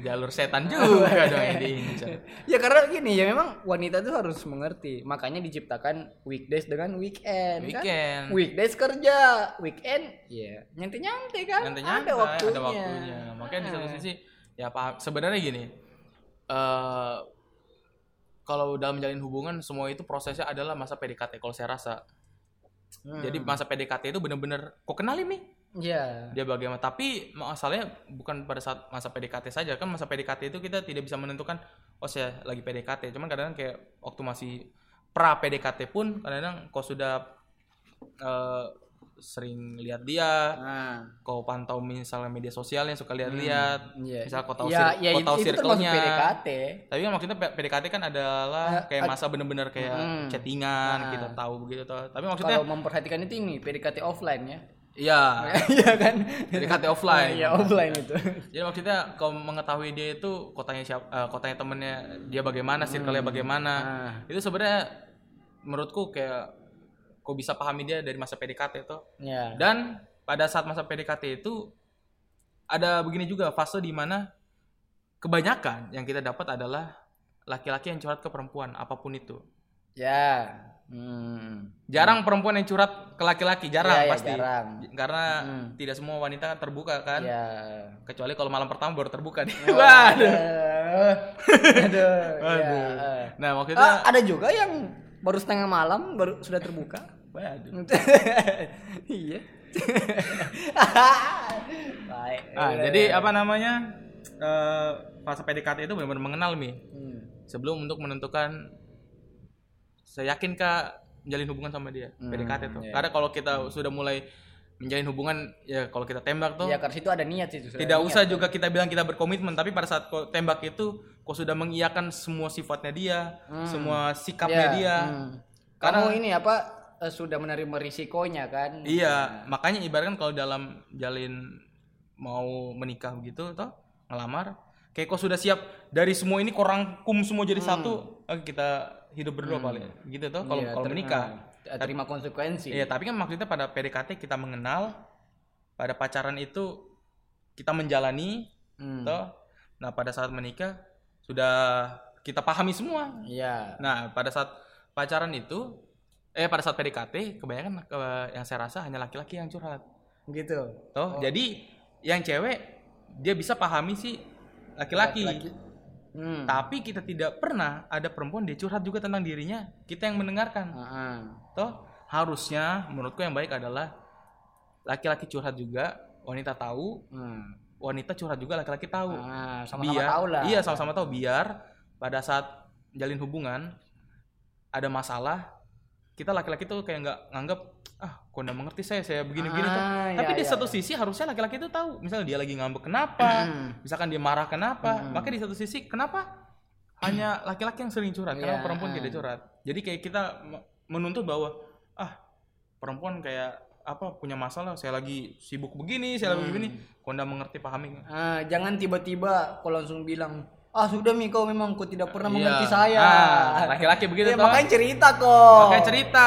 Speaker 2: jalur setan juga dong yang diincar.
Speaker 1: ya karena gini ya memang wanita tuh harus mengerti makanya diciptakan weekdays dengan weekend
Speaker 2: Weekend.
Speaker 1: kan weekdays kerja weekend ya nyantai nyantai kan
Speaker 2: Nanti
Speaker 1: ada waktunya,
Speaker 2: ada waktunya. Makanya di satu
Speaker 1: Ah.
Speaker 2: sisi ya paham. Sebenarnya gini, eh kalau dalam menjalin hubungan semua itu prosesnya adalah masa PDKT kalau saya rasa.
Speaker 1: Hmm.
Speaker 2: Jadi masa PDKT itu bener-bener kok kenalin nih
Speaker 1: ya
Speaker 2: dia bagaimana. Tapi masalahnya bukan pada saat masa PDKT saja kan masa PDKT itu kita tidak bisa menentukan oh saya lagi PDKT. Cuman kadang-kadang kayak waktu masih pra PDKT pun kadang-kadang kau sudah eh, sering lihat dia,
Speaker 1: nah
Speaker 2: kau pantau misalnya media sosialnya suka lihat-lihat
Speaker 1: iya
Speaker 2: misal kau tahu
Speaker 1: ya,
Speaker 2: sir-
Speaker 1: ya,
Speaker 2: kau tahu
Speaker 1: itu
Speaker 2: circle-nya
Speaker 1: PDKT
Speaker 2: tapi kan maksudnya PDKT kan adalah
Speaker 1: Eh,
Speaker 2: kayak
Speaker 1: ad-
Speaker 2: masa bener-bener kayak
Speaker 1: Hmm.
Speaker 2: chattingan
Speaker 1: Ah.
Speaker 2: kita tahu begitu toh tapi maksudnya
Speaker 1: kalau memperhatikan itu ini PDKT offline ya
Speaker 2: iya.
Speaker 1: Iya kan?
Speaker 2: PDKT offline.
Speaker 1: Iya offline itu.
Speaker 2: Jadi maksudnya kau mengetahui dia itu kotanya siapa eh, kotanya temennya dia bagaimana circle-nya bagaimana
Speaker 1: Ah.
Speaker 2: itu sebenarnya menurutku kayak kau bisa pahami dia dari masa PDKT itu
Speaker 1: ya
Speaker 2: Dan pada saat masa PDKT itu ada begini juga fase di mana kebanyakan yang kita dapat adalah laki-laki yang curhat ke perempuan apa pun itu.
Speaker 1: ya hmm.
Speaker 2: Jarang perempuan yang curhat ke laki-laki, jarang
Speaker 1: Iya, iya,
Speaker 2: pasti.
Speaker 1: jarang.
Speaker 2: Karena
Speaker 1: Hmm.
Speaker 2: tidak semua wanita kan terbuka kan.
Speaker 1: ya
Speaker 2: Kecuali kalau malam pertama baru terbuka nih.
Speaker 1: Oh,
Speaker 2: Waduh.
Speaker 1: Aduh.
Speaker 2: Waduh.
Speaker 1: ya.
Speaker 2: Nah, maksudnya
Speaker 1: Ah, ada juga yang baru setengah malam baru sudah terbuka.
Speaker 2: waduh.
Speaker 1: iya. Baik.
Speaker 2: Ah, jadi apa namanya? eh fase PDKT itu benar-benar mengenal mi
Speaker 1: Hmm.
Speaker 2: sebelum untuk menentukan saya yakin kak menjalin hubungan sama dia
Speaker 1: Hmm,
Speaker 2: PDKT tuh.
Speaker 1: iya.
Speaker 2: Karena kalau kita sudah mulai menjalin hubungan ya kalau kita tembak tuh
Speaker 1: Ya karena situ ada niat sih.
Speaker 2: tidak
Speaker 1: ada
Speaker 2: usah
Speaker 1: niat.
Speaker 2: juga kita bilang kita berkomitmen tapi pada saat kau tembak itu kau sudah mengiyakan semua sifatnya dia,
Speaker 1: Hmm.
Speaker 2: semua sikapnya
Speaker 1: Ya,
Speaker 2: dia.
Speaker 1: hmm.
Speaker 2: Karena-
Speaker 1: Kamu ini apa eh, sudah menerima risikonya kan?
Speaker 2: Iya, makanya ibaratkan kalau dalam jalin mau menikah begitu toh ngelamar kayak kau sudah siap dari semua ini kau rangkum semua jadi satu oke kita hidup berdua kali gitu toh kalau
Speaker 1: Iya,
Speaker 2: kalau
Speaker 1: ter-
Speaker 2: menikah
Speaker 1: eh, terima konsekuensi.
Speaker 2: Iya, tapi kan maksudnya pada PDKT kita mengenal, pada pacaran itu kita menjalani,
Speaker 1: Hmm.
Speaker 2: toh. Nah, pada saat menikah sudah kita pahami semua.
Speaker 1: Iya.
Speaker 2: Nah, pada saat pacaran itu, eh pada saat PDKT, kebanyakan ke- yang saya rasa hanya laki-laki yang curhat,
Speaker 1: Gitu.
Speaker 2: toh. Jadi yang cewek dia bisa pahami sih laki-laki.
Speaker 1: Hmm.
Speaker 2: Tapi kita tidak pernah ada perempuan dia curhat juga tentang dirinya, kita yang mendengarkan.
Speaker 1: Heeh.
Speaker 2: toh harusnya menurutku yang baik adalah laki-laki curhat juga wanita tahu
Speaker 1: Hmm.
Speaker 2: wanita curhat juga laki-laki tahu
Speaker 1: Ah, sama-sama
Speaker 2: biar
Speaker 1: tahu lah.
Speaker 2: iya sama-sama tahu biar pada saat jalin hubungan ada masalah kita laki-laki tuh kayak nggak nganggap ah kok nggak mengerti saya saya begini-begini tuh
Speaker 1: Ah,
Speaker 2: tapi
Speaker 1: iya,
Speaker 2: di
Speaker 1: iya,
Speaker 2: satu
Speaker 1: iya.
Speaker 2: sisi harusnya laki-laki itu tahu misalnya dia lagi ngambek kenapa
Speaker 1: Hmm.
Speaker 2: misalkan dia marah kenapa
Speaker 1: Hmm.
Speaker 2: maka di satu sisi kenapa hanya laki-laki yang sering curhat
Speaker 1: Iya,
Speaker 2: kenapa perempuan tidak curhat jadi kayak kita me- menuntut bahwa ah perempuan kayak apa punya masalah saya lagi sibuk begini saya
Speaker 1: Hmm.
Speaker 2: lagi begini kok nggak mengerti pahami
Speaker 1: Ah, jangan tiba-tiba kau langsung bilang, ah sudah mi kau memang kau tidak pernah
Speaker 2: Iya.
Speaker 1: mengerti saya.
Speaker 2: Ah, laki-laki begitu
Speaker 1: Ya,
Speaker 2: toh.
Speaker 1: makanya cerita kok.
Speaker 2: Makanya cerita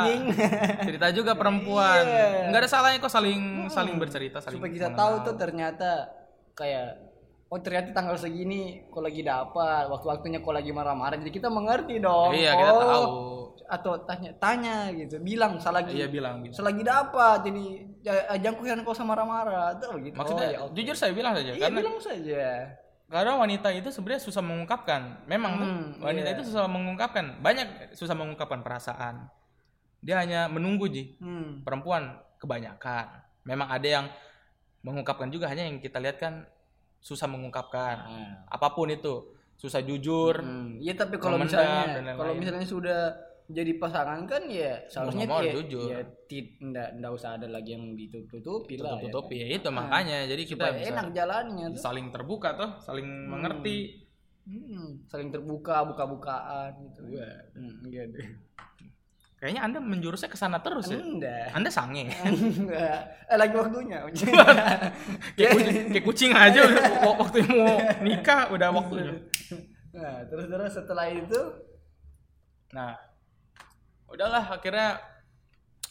Speaker 1: Anjing.
Speaker 2: cerita juga perempuan
Speaker 1: Iya.
Speaker 2: nggak ada salahnya kok saling saling bercerita saling
Speaker 1: Supaya kita
Speaker 2: mengenal.
Speaker 1: tahu tuh ternyata kayak oh ternyata tanggal segini kau lagi dapat, waktu-waktunya kau lagi marah-marah. Jadi kita mengerti dong.
Speaker 2: iya kita
Speaker 1: Oh,
Speaker 2: tahu
Speaker 1: Atau tanya-tanya gitu, bilang selagi
Speaker 2: iya bilang gitu.
Speaker 1: selagi dapat jadi ya, jangan kau kau sama marah-marah tuh gitu.
Speaker 2: maksudnya
Speaker 1: Oh, ya, oke.
Speaker 2: jujur saya bilang saja
Speaker 1: Iya,
Speaker 2: karena
Speaker 1: bilang saja.
Speaker 2: Karena wanita itu sebenarnya susah mengungkapkan. Memang tuh,
Speaker 1: Hmm,
Speaker 2: wanita
Speaker 1: iya.
Speaker 2: itu susah mengungkapkan. Banyak susah mengungkapkan perasaan. Dia hanya menunggu ji.
Speaker 1: Hmm.
Speaker 2: Perempuan kebanyakan. Memang ada yang mengungkapkan juga. Hanya yang kita lihat kan susah mengungkapkan.
Speaker 1: Ah.
Speaker 2: Apa pun itu susah jujur.
Speaker 1: Hmm, Iya tapi kalau misalnya kalau misalnya sudah jadi pasangan kan ya seharusnya
Speaker 2: ngomong
Speaker 1: ya,
Speaker 2: jujur.
Speaker 1: ya ti- ndak ndak usah ada lagi yang ditutup-tutupi lah. ya
Speaker 2: Tutup-tutupi
Speaker 1: kan.
Speaker 2: ya itu makanya. Jadi kita bisa
Speaker 1: enak jalannya tuh.
Speaker 2: saling terbuka tuh, saling mengerti.
Speaker 1: Hmm, saling terbuka, buka-bukaan gitu. Hmm, gitu.
Speaker 2: Kayaknya Anda menjurusnya ke sana terus ya.
Speaker 1: Enggak.
Speaker 2: Anda sange.
Speaker 1: Enggak. Eh lagi waktunya.
Speaker 2: kayak, kucing, kayak kucing aja udah waktu mau nikah udah waktunya.
Speaker 1: nah, terus terus setelah itu
Speaker 2: Nah, udahlah akhirnya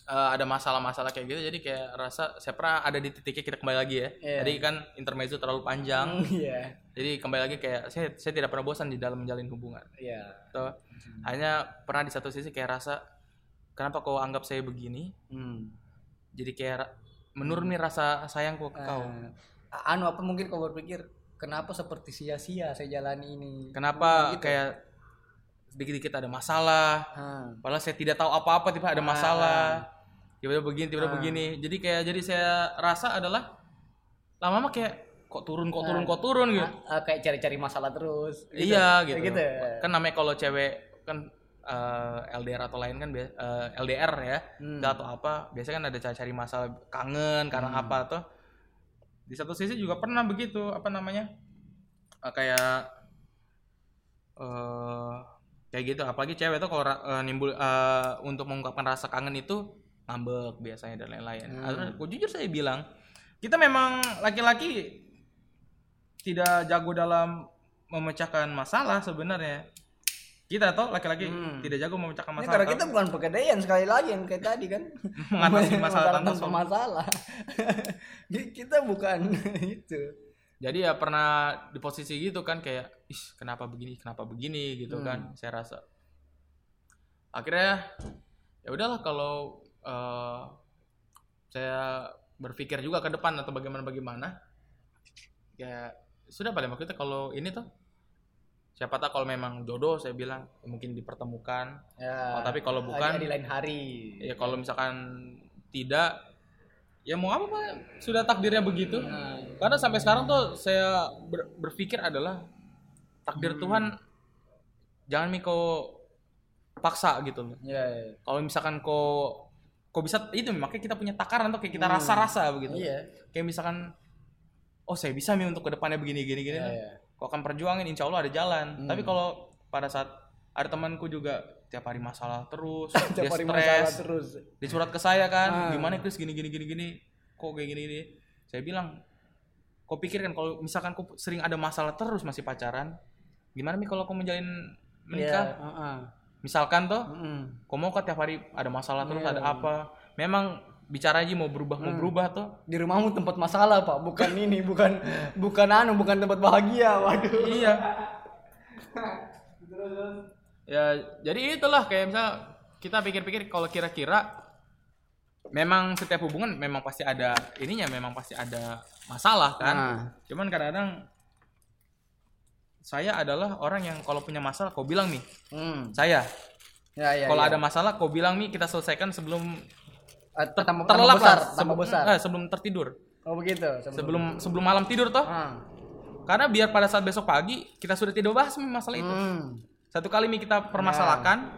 Speaker 2: eh, ada masalah-masalah kayak gitu jadi kayak rasa saya pernah ada di titiknya kita kembali lagi ya.
Speaker 1: Iya.
Speaker 2: Jadi kan intermezzo terlalu panjang.
Speaker 1: iya.
Speaker 2: Jadi kembali lagi kayak saya saya tidak pernah bosan di dalam menjalin hubungan.
Speaker 1: Iya.
Speaker 2: Tuh. Hanya pernah di satu sisi kayak rasa kenapa kau anggap saya begini?
Speaker 1: Hmm.
Speaker 2: Jadi kayak menurun nih rasa sayangku ke kau.
Speaker 1: Eh, anu apa mungkin kau berpikir kenapa seperti sia-sia saya jalani ini?
Speaker 2: Kenapa
Speaker 1: Gitu.
Speaker 2: kayak sedikit-sedikit ada masalah?
Speaker 1: Ah.
Speaker 2: Padahal saya tidak tahu apa-apa tiba ada
Speaker 1: Ah.
Speaker 2: masalah. Tiba-tiba begini, tiba-tiba
Speaker 1: Ah.
Speaker 2: begini. Jadi kayak jadi saya rasa adalah lama-lama kayak kok turun, kok turun,
Speaker 1: Ah.
Speaker 2: kok turun gitu.
Speaker 1: Ah, kayak cari-cari masalah terus. Gitu.
Speaker 2: Iya gitu.
Speaker 1: gitu.
Speaker 2: Kan namanya kalau cewek kan eh, LDR atau lain kan bia- eh, LDR ya,
Speaker 1: Hmm.
Speaker 2: atau apa, biasanya kan ada cari-cari masalah kangen karena
Speaker 1: Hmm.
Speaker 2: apa tuh. Di satu sisi juga pernah begitu, apa namanya? eh, kayak eh kayak gitu apalagi cewek tuh kalau eh, nimbul eh, untuk mengungkapkan rasa kangen itu ngambek biasanya dan lain-lain.
Speaker 1: Hmm.
Speaker 2: Gua jujur saya bilang kita memang laki-laki tidak jago dalam memecahkan masalah sebenarnya. Kita tuh laki-laki
Speaker 1: Hmm.
Speaker 2: tidak jago memecahkan
Speaker 1: Ini
Speaker 2: masalah.
Speaker 1: karena kita bukan pegadaian sekali lagi yang kayak tadi kan.
Speaker 2: mengatasi masalah tanpa
Speaker 1: masalah. Kita bukan itu.
Speaker 2: Jadi ya pernah di posisi gitu kan kayak, ih kenapa begini, kenapa begini gitu
Speaker 1: Hmm.
Speaker 2: kan. Saya rasa. Akhirnya ya udahlah kalau eh, saya berpikir juga ke depan atau bagaimana bagaimana. Ya sudah paling waktu itu kalau ini tuh siapa tahu kalau memang jodoh saya bilang ya mungkin dipertemukan.
Speaker 1: Ya.
Speaker 2: Oh, tapi kalau bukan
Speaker 1: di lain hari.
Speaker 2: ya kalau misalkan tidak ya mau apa pak sudah takdirnya begitu
Speaker 1: Nah,
Speaker 2: karena sampai sekarang tuh saya ber- berpikir adalah takdir
Speaker 1: Hmm.
Speaker 2: Tuhan jangan mi kau paksa gitu loh
Speaker 1: ya, ya.
Speaker 2: kalau misalkan kau kau bisa itu makanya kita punya takaran tuh kayak kita rasa-rasa begitu
Speaker 1: Hmm. Iya.
Speaker 2: kayak misalkan oh saya bisa nih untuk ke depannya begini gini gini lah.
Speaker 1: iya.
Speaker 2: kau akan perjuangin insya Allah ada jalan
Speaker 1: Hmm.
Speaker 2: tapi kalau pada saat ada temanku juga tiap hari masalah terus
Speaker 1: Tiap
Speaker 2: dia
Speaker 1: hari masalah
Speaker 2: stres
Speaker 1: terus.
Speaker 2: di surat ke saya kan
Speaker 1: Ah.
Speaker 2: gimana Chris gini gini gini gini kok kayak gini gini saya bilang kau pikirkan kalau misalkan kau sering ada masalah terus masih pacaran gimana nih kalau kau menjalin menikah
Speaker 1: Iya, heeh.
Speaker 2: misalkan tuh
Speaker 1: Mm-mm.
Speaker 2: kau mau kan tiap hari ada masalah terus
Speaker 1: Iya.
Speaker 2: ada apa memang bicara aja mau berubah mau
Speaker 1: Hmm.
Speaker 2: berubah tuh
Speaker 1: Di rumahmu tempat masalah, Pak. Bukan ini, bukan bukan anu, bukan tempat bahagia. Waduh.
Speaker 2: iya ya jadi itulah kayak misal kita pikir-pikir kalau kira-kira memang setiap hubungan memang pasti ada ininya memang pasti ada masalah kan
Speaker 1: Nah.
Speaker 2: cuman kadang-kadang saya adalah orang yang kalau punya masalah kau bilang nih
Speaker 1: Hmm.
Speaker 2: saya
Speaker 1: Ya, ya.
Speaker 2: kalau
Speaker 1: ya.
Speaker 2: ada masalah kau bilang nih kita selesaikan sebelum
Speaker 1: tambah, tambah
Speaker 2: terlelap
Speaker 1: besar,
Speaker 2: lah, sebelum,
Speaker 1: besar.
Speaker 2: eh, sebelum tertidur
Speaker 1: Oh begitu.
Speaker 2: sebelum sebelum malam tidur toh
Speaker 1: Ah.
Speaker 2: karena biar pada saat besok pagi kita sudah tidak bahas masalah itu
Speaker 1: Hmm.
Speaker 2: Satu kali nih kita permasalahkan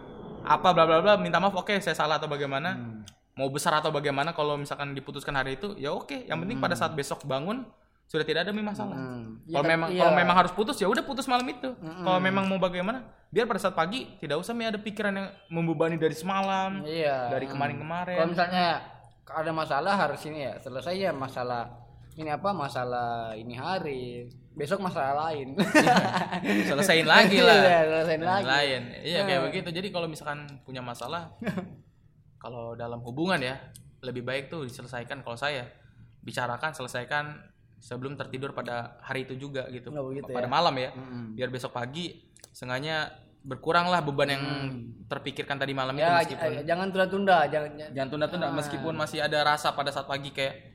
Speaker 2: apa bla bla bla minta maaf oke saya salah atau bagaimana
Speaker 1: Hmm.
Speaker 2: mau besar atau bagaimana kalau misalkan diputuskan hari itu ya oke yang penting pada saat besok bangun sudah tidak ada masalah
Speaker 1: Hmm.
Speaker 2: kalau
Speaker 1: Iya,
Speaker 2: memang
Speaker 1: iya.
Speaker 2: kalau memang harus putus ya udah putus malam itu kalau memang mau bagaimana biar pada saat pagi tidak usah nih ada pikiran yang membebani dari semalam
Speaker 1: Iya.
Speaker 2: dari kemarin-kemarin.
Speaker 1: Kalau misalnya ada masalah harus ini ya selesai ya masalah ini apa masalah ini hari besok masalah lain
Speaker 2: selesaiin lagi lah
Speaker 1: Iya, selesaiin lagi.
Speaker 2: lain iya kayak
Speaker 1: Nah.
Speaker 2: begitu jadi kalau misalkan punya masalah kalau dalam hubungan ya lebih baik tuh diselesaikan kalau saya bicarakan selesaikan sebelum tertidur pada hari itu juga gitu
Speaker 1: Oh, begitu
Speaker 2: pada
Speaker 1: ya.
Speaker 2: malam ya
Speaker 1: Mm-mm.
Speaker 2: biar besok pagi sengaja berkuranglah beban yang terpikirkan tadi malam itu
Speaker 1: Hmm. ya
Speaker 2: meskipun
Speaker 1: j- jangan tunda-tunda jangan
Speaker 2: jangan tunda-tunda
Speaker 1: Ah.
Speaker 2: meskipun masih ada rasa pada saat pagi kayak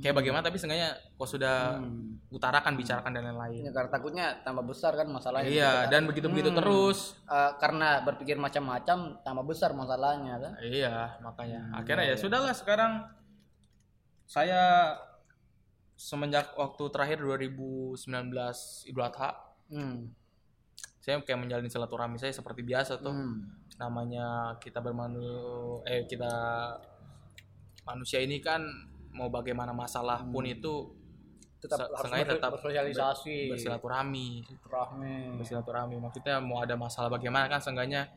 Speaker 2: kayak bagaimana tapi sengaja kok sudah
Speaker 1: Hmm.
Speaker 2: utarakan bicarakan dan lain-lain
Speaker 1: Ya, karena takutnya tambah besar kan masalahnya
Speaker 2: iya dan begitu begitu
Speaker 1: Hmm.
Speaker 2: terus
Speaker 1: Eh, karena berpikir macam-macam tambah besar masalahnya kan
Speaker 2: Iya, makanya
Speaker 1: Hmm,
Speaker 2: akhirnya ya sudahlah sekarang saya semenjak waktu terakhir 2019 Idul Adha,
Speaker 1: hmm.
Speaker 2: saya kayak menjalani silaturahmi saya seperti biasa tuh.
Speaker 1: Hmm.
Speaker 2: Namanya kita bermanu eh kita manusia ini kan mau bagaimana masalah pun itu
Speaker 1: tetap
Speaker 2: sengaja tetap
Speaker 1: bersosialisasi
Speaker 2: ber- bersilaturahmi,
Speaker 1: rahmi
Speaker 2: bersilaturahmi. Maksudnya mau ada masalah bagaimana kan seenggaknya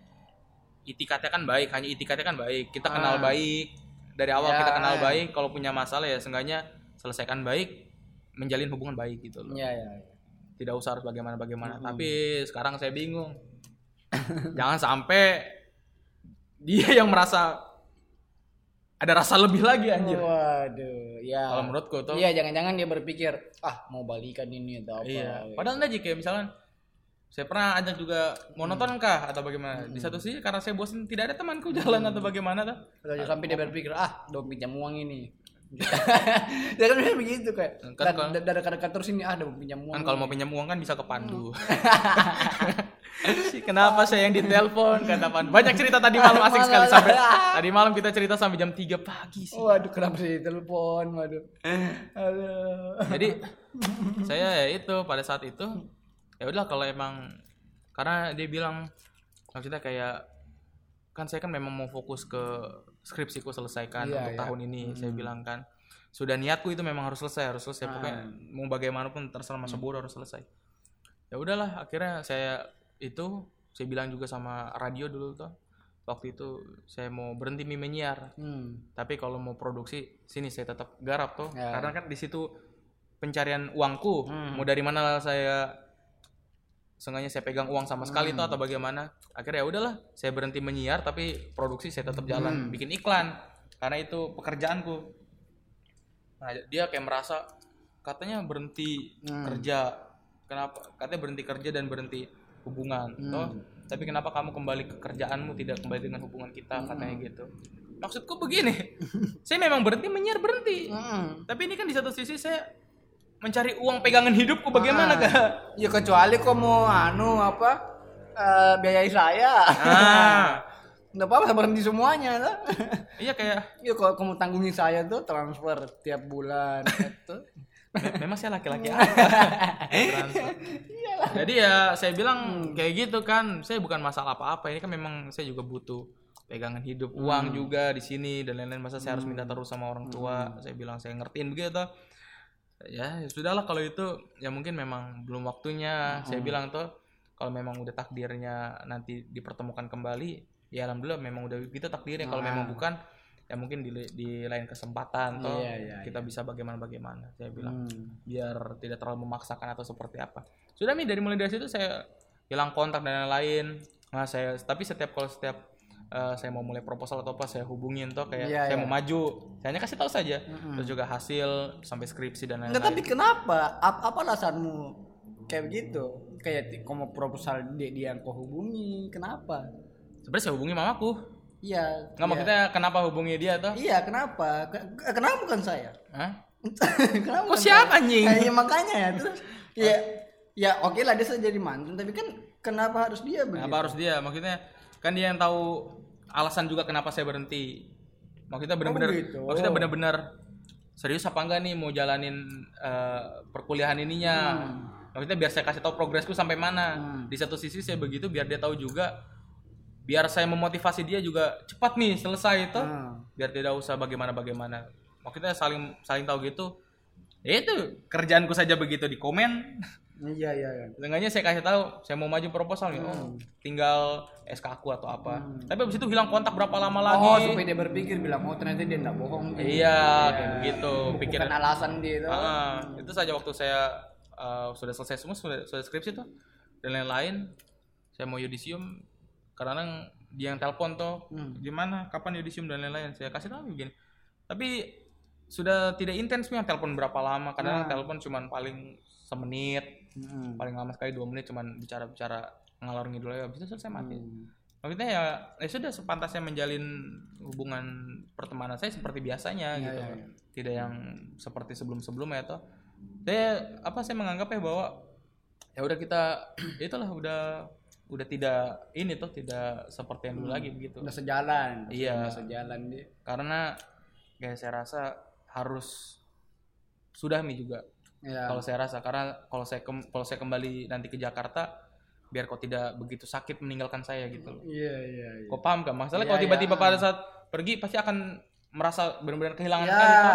Speaker 2: itikatnya kan baik, hanya itikatnya kan baik. Kita kenal
Speaker 1: Ah.
Speaker 2: baik dari awal
Speaker 1: Ya.
Speaker 2: kita kenal baik. Kalau punya masalah ya seenggaknya selesaikan baik, menjalin hubungan baik gitu loh.
Speaker 1: ya ya, ya.
Speaker 2: Tidak usah harus bagaimana bagaimana.
Speaker 1: Hmm.
Speaker 2: Tapi sekarang saya bingung. Jangan sampai dia yang merasa ada rasa lebih lagi anjir.
Speaker 1: waduh ya
Speaker 2: Kalau menurutku tuh.
Speaker 1: iya jangan-jangan dia berpikir ah mau balikan ini atau apa
Speaker 2: Iya. Padahal enggak kayak misalnya saya pernah ajak juga mau nonton kah atau bagaimana? Di satu sisi karena saya bosan tidak ada temanku jalan atau bagaimana tuh.
Speaker 1: Atau sampai dia berpikir ah dong pinjam uang ini dia kan begitu kayak
Speaker 2: Kan
Speaker 1: dari terus ini ah dong pinjam uang
Speaker 2: Kan kalau mau pinjam uang kan bisa ke Pandu. Kenapa saya yang ditelepon? Kata? Banyak cerita tadi malam asik sekali. Sampai tadi malam kita cerita sampai jam 3 pagi sih.
Speaker 1: waduh kenapa sih telepon waduh. Aduh.
Speaker 2: Jadi saya ya itu pada saat itu ya udah kalau emang karena dia bilang maksudnya kayak kan saya kan memang mau fokus ke skripsiku selesaikan
Speaker 1: Iya,
Speaker 2: untuk
Speaker 1: iya.
Speaker 2: tahun ini saya bilang kan. Sudah niatku itu memang harus selesai harus selesai. Pokoknya mau bagaimanapun terserah masa bodoh harus selesai. Ya udahlah akhirnya saya itu saya bilang juga sama radio dulu tuh waktu itu saya mau berhenti mie menyiar
Speaker 1: hmm.
Speaker 2: tapi kalau mau produksi sini saya tetap garap tuh
Speaker 1: Ya.
Speaker 2: karena kan di situ pencarian uangku
Speaker 1: Hmm.
Speaker 2: mau dari mana saya sengaja saya pegang uang sama sekali
Speaker 1: Hmm.
Speaker 2: tuh atau bagaimana akhirnya ya udahlah saya berhenti menyiar tapi produksi saya tetap jalan
Speaker 1: Hmm.
Speaker 2: bikin iklan karena itu pekerjaanku nah dia kayak merasa katanya berhenti
Speaker 1: Hmm.
Speaker 2: kerja kenapa katanya berhenti kerja dan berhenti hubungan
Speaker 1: Hmm.
Speaker 2: toh tapi kenapa kamu kembali ke kerjaanmu tidak kembali dengan hubungan kita
Speaker 1: Hmm.
Speaker 2: katanya gitu maksudku begini saya memang berhenti menyiar berhenti
Speaker 1: Hmm.
Speaker 2: tapi ini kan di satu sisi saya mencari uang pegangan hidupku bagaimana
Speaker 1: Ah.
Speaker 2: kak
Speaker 1: ya kecuali kok mau anu apa eh, biayai saya
Speaker 2: ah
Speaker 1: nggak apa-apa berhenti semuanya tuh.
Speaker 2: iya kayak
Speaker 1: Iya kalau kamu tanggungin saya tuh transfer tiap bulan gitu.
Speaker 2: Me- memang saya laki-laki apa? Transfer. jadi ya saya bilang kayak gitu kan saya bukan masalah apa-apa ini kan memang saya juga butuh pegangan hidup uang juga di sini dan lain-lain. Masa saya harus minta terus sama orang tua? Saya bilang saya ngertiin begitu. Ya ya sudahlah kalau itu ya mungkin memang belum waktunya. Saya bilang tuh kalau memang udah takdirnya nanti dipertemukan kembali ya alhamdulillah memang udah gitu takdirnya. Kalau memang bukan ya mungkin di, di lain kesempatan toh
Speaker 1: Iya, iya,
Speaker 2: kita bisa bagaimana bagaimana saya bilang
Speaker 1: Hmm.
Speaker 2: biar tidak terlalu memaksakan atau seperti apa sudah nih dari mulai dari situ saya hilang kontak dan lain-lain nah saya tapi setiap kalau setiap eh, saya mau mulai proposal atau apa saya hubungin toh kayak
Speaker 1: Iya,
Speaker 2: saya
Speaker 1: iya.
Speaker 2: mau maju saya hanya kasih tahu saja terus juga hasil sampai skripsi dan lain-lain
Speaker 1: tapi kenapa? Ap- apa alasanmu kayak begitu? Kayak kamu proposal dia, dia yang kau hubungi, kenapa?
Speaker 2: sebenarnya saya hubungi mamaku
Speaker 1: Iya.
Speaker 2: nggak maksudnya kenapa hubungi dia tuh
Speaker 1: Iya, kenapa? Ke- ke- kenapa bukan saya?
Speaker 2: Hah?
Speaker 1: kenapa?
Speaker 2: Kok siapa, anjing?
Speaker 1: Iya, makanya ya terus ya ya oke lah dia sudah jadi mantan, tapi kan kenapa harus dia begitu?
Speaker 2: Kenapa harus dia? Maksudnya kan dia yang tahu alasan juga kenapa saya berhenti. Maksudnya benar-benar
Speaker 1: begitu.
Speaker 2: maksudnya benar-benar serius apa enggak nih mau jalanin eh, perkuliahan ininya. Maksudnya biar saya kasih tahu progresku sampai mana. Di satu sisi saya begitu biar dia tahu juga biar saya memotivasi dia juga cepat nih selesai itu.
Speaker 1: Hmm.
Speaker 2: Biar tidak usah bagaimana-bagaimana. Maksudnya saling saling tahu gitu. Ya itu kerjaanku saja begitu di komen.
Speaker 1: Iya, iya, iya.
Speaker 2: Seenggaknya saya kasih tahu, saya mau maju proposal nih. Oh, tinggal SK aku atau apa. Tapi habis itu hilang kontak berapa lama lagi?
Speaker 1: Oh, supaya dia berpikir bilang, oh ternyata dia enggak bohong.
Speaker 2: Iya, kayak begitu. Pikir
Speaker 1: Bukan alasan dia itu.
Speaker 2: Ah, itu saja waktu saya uh, sudah selesai semua, sudah, sudah skripsi tuh dan lain-lain. Saya mau yudisium karena dia yang telepon tuh, gimana, kapan yudisium dan lain-lain. Saya kasih tahu begini. Tapi sudah tidak intens nih telepon berapa lama kadang telepon cuman paling semenit
Speaker 1: Hmm.
Speaker 2: paling lama sekali dua menit cuman bicara-bicara ngalor ngidul aja habis itu selesai mati
Speaker 1: Hmm.
Speaker 2: maksudnya ya ya sudah sepantasnya menjalin hubungan pertemanan saya seperti biasanya gitu
Speaker 1: iya, iya.
Speaker 2: tidak yang seperti sebelum-sebelumnya toh saya apa saya menganggap ya bahwa ya udah kita ya itulah udah udah tidak ini tuh tidak seperti yang dulu lagi begitu
Speaker 1: Udah sejalan.
Speaker 2: Iya.
Speaker 1: Udah sejalan dia.
Speaker 2: karena kayak saya rasa harus sudah nih juga
Speaker 1: Iya.
Speaker 2: kalau saya rasa karena kalau saya kem- kalau saya kembali nanti ke Jakarta biar kok tidak begitu sakit meninggalkan saya gitu loh.
Speaker 1: Iya, iya, iya.
Speaker 2: Kok paham kan? Masalah
Speaker 1: Iya,
Speaker 2: kalau tiba-tiba
Speaker 1: iya.
Speaker 2: pada saat pergi pasti akan merasa benar-benar kehilangan
Speaker 1: Ya,
Speaker 2: kan itu.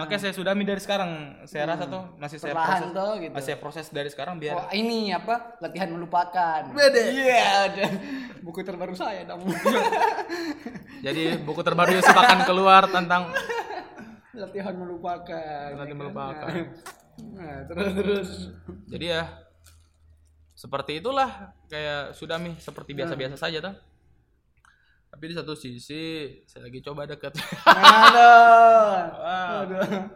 Speaker 2: Makanya saya sudah dari sekarang saya rasa tuh masih saya
Speaker 1: perlahan
Speaker 2: proses
Speaker 1: tuh gitu.
Speaker 2: masih saya proses dari sekarang biar
Speaker 1: Oh, ini apa? Latihan melupakan.
Speaker 2: Beda.
Speaker 1: Iya, ada. Buku terbaru saya dong.
Speaker 2: jadi buku terbaru Yusuf akan keluar tentang
Speaker 1: Latihan melupakan.
Speaker 2: Latihan
Speaker 1: kan?
Speaker 2: melupakan.
Speaker 1: Nah, terus terus.
Speaker 2: jadi ya seperti itulah kayak sudah nih seperti biasa-biasa saja tuh. Tapi di satu sisi saya lagi coba deket.
Speaker 1: Aduh.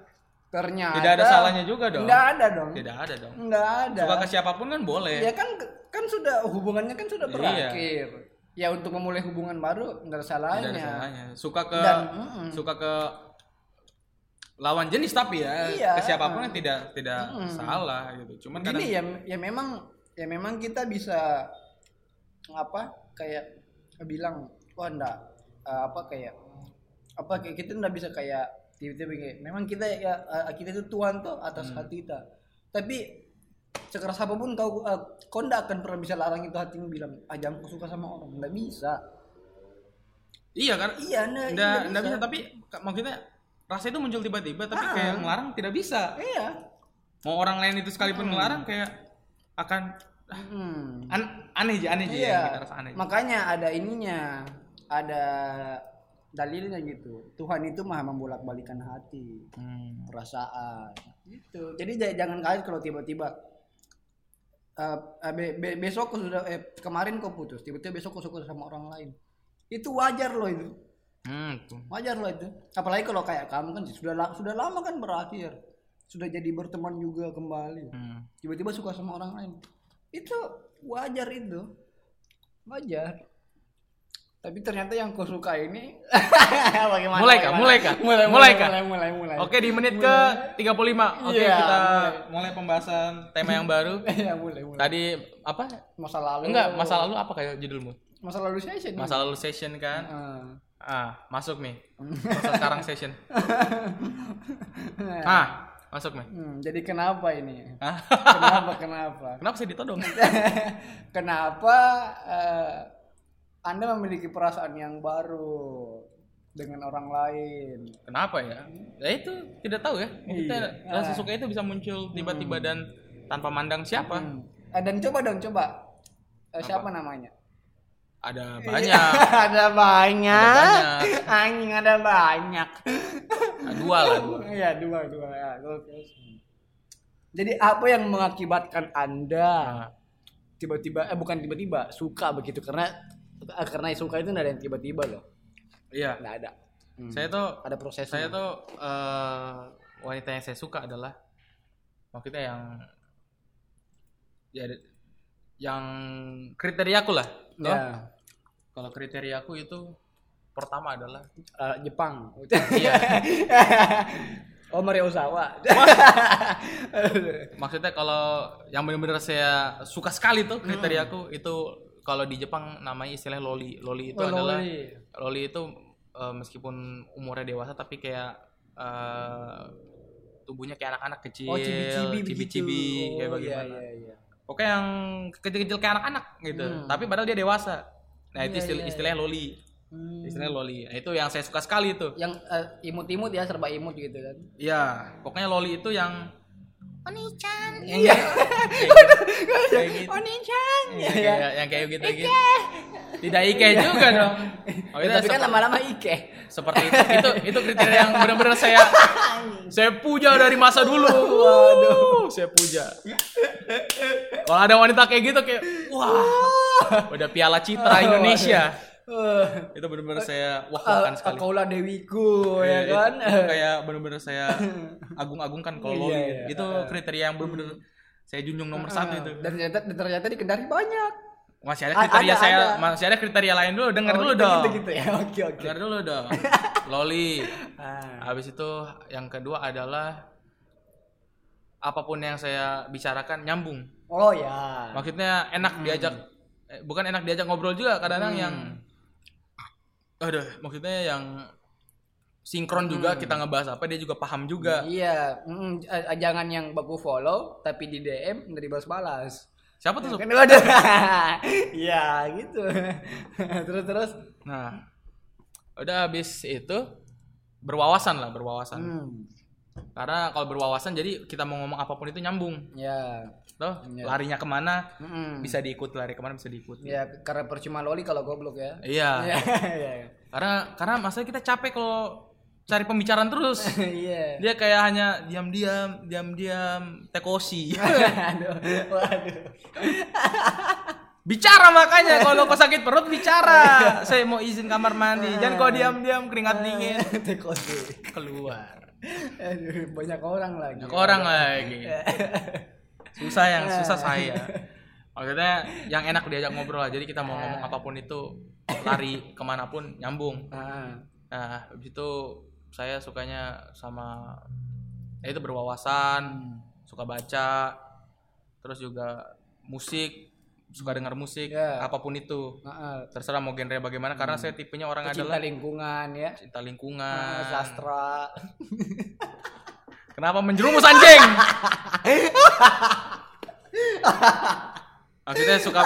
Speaker 1: Ternyata
Speaker 2: Tidak ada salahnya juga dong.
Speaker 1: Enggak ada dong.
Speaker 2: Tidak ada dong.
Speaker 1: Enggak ada.
Speaker 2: Suka ke siapa pun kan boleh.
Speaker 1: Ya kan kan sudah hubungannya kan sudah
Speaker 2: Iya.
Speaker 1: berakhir. Ya untuk memulai hubungan baru enggak ada salahnya.
Speaker 2: Tidak ada salahnya. Suka ke
Speaker 1: Dan, mm-mm.
Speaker 2: suka ke lawan jenis tapi ya
Speaker 1: Iya.
Speaker 2: ke siapa pun kan tidak tidak salah gitu. Cuman kadang
Speaker 1: Gini ya ya memang ya memang kita bisa apa kayak bilang wah enggak eh, apa kayak apa kayak kita enggak bisa kayak tiba-tiba kayak memang kita ya eh, kita itu Tuhan tuh atas hati kita. Tapi sekeras apa pun kau eh, kau enggak akan pernah bisa larang itu hatimu bilang ah jangan kau suka sama orang enggak bisa.
Speaker 2: iya kan
Speaker 1: Iya enggak,
Speaker 2: enggak
Speaker 1: enggak
Speaker 2: enggak bisa tapi maksudnya rasa itu muncul tiba-tiba tapi kayak ngelarang tidak bisa.
Speaker 1: Iya.
Speaker 2: Mau orang lain itu sekalipun ngelarang kayak akan ah,
Speaker 1: Hmm.
Speaker 2: an- aneh aja aneh aja
Speaker 1: Iya.
Speaker 2: kita rasa aneh.
Speaker 1: Makanya ada ininya, ada dalilnya gitu. Tuhan itu maha membolak-balikan hati,
Speaker 2: Hmm.
Speaker 1: perasaan, gitu. Jadi jangan kaget kalau tiba-tiba eh, be- be- besok kau sudah eh, kemarin kau putus, tiba-tiba besok kau suka sama orang lain. Itu wajar loh itu,
Speaker 2: Hmm,
Speaker 1: wajar loh itu. Apalagi kalau kayak kamu kan sudah sudah lama kan berakhir, sudah jadi berteman juga kembali.
Speaker 2: Hmm.
Speaker 1: tiba-tiba suka sama orang lain itu wajar itu wajar tapi ternyata yang kau suka ini bagaimana
Speaker 2: Mulai kah? Mulai kah?
Speaker 1: mulai
Speaker 2: Mulai
Speaker 1: mulai
Speaker 2: kah?
Speaker 1: mulai mulai mulai.
Speaker 2: Oke di menit ke 35 Oke
Speaker 1: Iya,
Speaker 2: kita
Speaker 1: mulai.
Speaker 2: mulai pembahasan tema yang baru.
Speaker 1: Ya mulai mulai.
Speaker 2: Tadi apa?
Speaker 1: masa lalu.
Speaker 2: Enggak, masa lalu apa kayak judulmu?
Speaker 1: masa lalu session.
Speaker 2: Masa lalu session kan?
Speaker 1: Heeh.
Speaker 2: ah masuk nih. Masa sekarang session. Ah masuk nih.
Speaker 1: Hmm, jadi kenapa ini?
Speaker 2: Ah.
Speaker 1: Kenapa kenapa?
Speaker 2: Kenapa sih ditodong?
Speaker 1: Kenapa eh, anda memiliki perasaan yang baru dengan orang lain.
Speaker 2: Kenapa ya? Ya itu tidak tahu ya. Kita
Speaker 1: Iya.
Speaker 2: rasa suka itu bisa muncul tiba-tiba dan tanpa mandang siapa?
Speaker 1: Hmm. Eh, dan coba dong coba. Eh, siapa namanya?
Speaker 2: Ada banyak.
Speaker 1: Ada banyak. Anjing ada banyak.
Speaker 2: Nah, dua lah dua.
Speaker 1: Iya dua dua. Ya. Jadi apa yang mengakibatkan anda tiba-tiba eh bukan tiba-tiba suka begitu? Karena karena suka itu nggak ada yang tiba-tiba loh
Speaker 2: iya
Speaker 1: nggak ada. Hmm.
Speaker 2: saya tuh
Speaker 1: ada prosesnya.
Speaker 2: saya tuh eh, wanita yang saya suka adalah maksudnya yang ya yang kriteriaku lah
Speaker 1: ya
Speaker 2: kalau kriteriaku itu pertama adalah
Speaker 1: eh, Jepang.
Speaker 2: iya
Speaker 1: oh Mario Ozawa.
Speaker 2: maksudnya kalau yang benar-benar saya suka sekali tuh
Speaker 1: Hmm.
Speaker 2: kriteriaku itu kalau di Jepang namanya istilah loli loli itu
Speaker 1: Oh,
Speaker 2: adalah
Speaker 1: loli.
Speaker 2: loli itu eh, meskipun umurnya dewasa tapi kayak eh, tubuhnya kayak anak-anak kecil
Speaker 1: Oh cibi-cibi
Speaker 2: cibi-cibi kayak
Speaker 1: Oh,
Speaker 2: bagaimana
Speaker 1: Iya, iya, iya.
Speaker 2: pokoknya yang kecil-kecil kayak anak-anak gitu
Speaker 1: Hmm.
Speaker 2: tapi padahal dia dewasa nah itu
Speaker 1: Iya,
Speaker 2: istilah,
Speaker 1: iya, iya.
Speaker 2: istilahnya loli
Speaker 1: Hmm.
Speaker 2: istilahnya loli nah, itu yang saya suka sekali itu
Speaker 1: Yang eh, imut-imut ya serba imut gitu kan.
Speaker 2: Iya, pokoknya loli itu yang
Speaker 1: Oni-chan.
Speaker 2: Iya. kayak gitu.
Speaker 1: Oni-chan.
Speaker 2: Iya, kayak yang kayak gitu gitu. Tidak ike juga dong. Oh, itu
Speaker 1: Ya, tapi kan lama-lama Ike.
Speaker 2: seperti itu. Itu itu kriteria yang benar-benar saya saya puja dari masa dulu. Waduh, saya puja. Kalau ada wanita kayak gitu kayak wah, udah piala citra Indonesia.
Speaker 1: Uh,
Speaker 2: Itu benar-benar saya wah sekali.
Speaker 1: Kaulah Dewiku ya
Speaker 2: Iya,
Speaker 1: kan.
Speaker 2: Itu, itu kayak bener-bener saya agung-agungkan kalau
Speaker 1: Iya,
Speaker 2: loli.
Speaker 1: iya.
Speaker 2: Itu kriteria yang bener-bener saya junjung nomor satu itu.
Speaker 1: Dan ternyata dan ternyata di Kendari banyak.
Speaker 2: Masih ada kriteria
Speaker 1: ada,
Speaker 2: saya,
Speaker 1: ada.
Speaker 2: masih ada kriteria lain dulu. Dengar
Speaker 1: Oh,
Speaker 2: dulu
Speaker 1: gitu,
Speaker 2: dong.
Speaker 1: Gitu, gitu ya. Oke oke.
Speaker 2: Dengar dulu dong. Loli.
Speaker 1: Ah.
Speaker 2: Habis itu yang kedua adalah apa pun yang saya bicarakan nyambung.
Speaker 1: Oh ya.
Speaker 2: Maksudnya enak diajak eh, bukan enak diajak ngobrol juga kadang-kadang
Speaker 1: Hmm.
Speaker 2: yang aduh, maksudnya yang sinkron juga
Speaker 1: Hmm.
Speaker 2: kita ngebahas apa dia juga paham juga.
Speaker 1: Iya, mm, jangan yang baku follow tapi di DM nggak dibalas-balas.
Speaker 2: Siapa tuh?
Speaker 1: Kan waduh. Iya, gitu. terus terus.
Speaker 2: Nah, udah habis itu berwawasan lah, berwawasan.
Speaker 1: Hmm.
Speaker 2: Karena kalau berwawasan jadi kita mau ngomong apa pun itu nyambung.
Speaker 1: Ya.
Speaker 2: Loh,
Speaker 1: Iya.
Speaker 2: larinya ke mana
Speaker 1: Mm-mm.
Speaker 2: bisa diikut, lari ke mana bisa diikut.
Speaker 1: Ya, karena percuma loli kalau goblok ya.
Speaker 2: Iya.
Speaker 1: Iya, iya.
Speaker 2: Karena karena masalah kita capek kalau cari pembicaraan terus.
Speaker 1: Iya.
Speaker 2: Dia kayak hanya diam-diam, diam-diam, tekosi.
Speaker 1: Waduh, waduh.
Speaker 2: bicara makanya kalau kau sakit perut bicara. Saya mau izin kamar mandi. Jangan kau diam-diam keringat dingin
Speaker 1: Tekosi.
Speaker 2: keluar.
Speaker 1: Aduh, banyak orang lagi.
Speaker 2: Banyak orang lagi. Susah yang susah saya. Maksudnya yang enak diajak ngobrol lah. Jadi kita mau ngomong apa pun itu lari ke mana pun nyambung.
Speaker 1: Ah.
Speaker 2: Nah, habis itu saya sukanya sama ya itu berwawasan, suka baca, terus juga musik, suka dengar musik,
Speaker 1: Ya.
Speaker 2: apa pun itu.
Speaker 1: Ah.
Speaker 2: Terserah mau genre bagaimana karena saya tipenya orang
Speaker 1: Cinta
Speaker 2: adalah
Speaker 1: lingkungan ya.
Speaker 2: cinta lingkungan.
Speaker 1: sastra.
Speaker 2: Kenapa menjerumus anjing? Maksudnya suka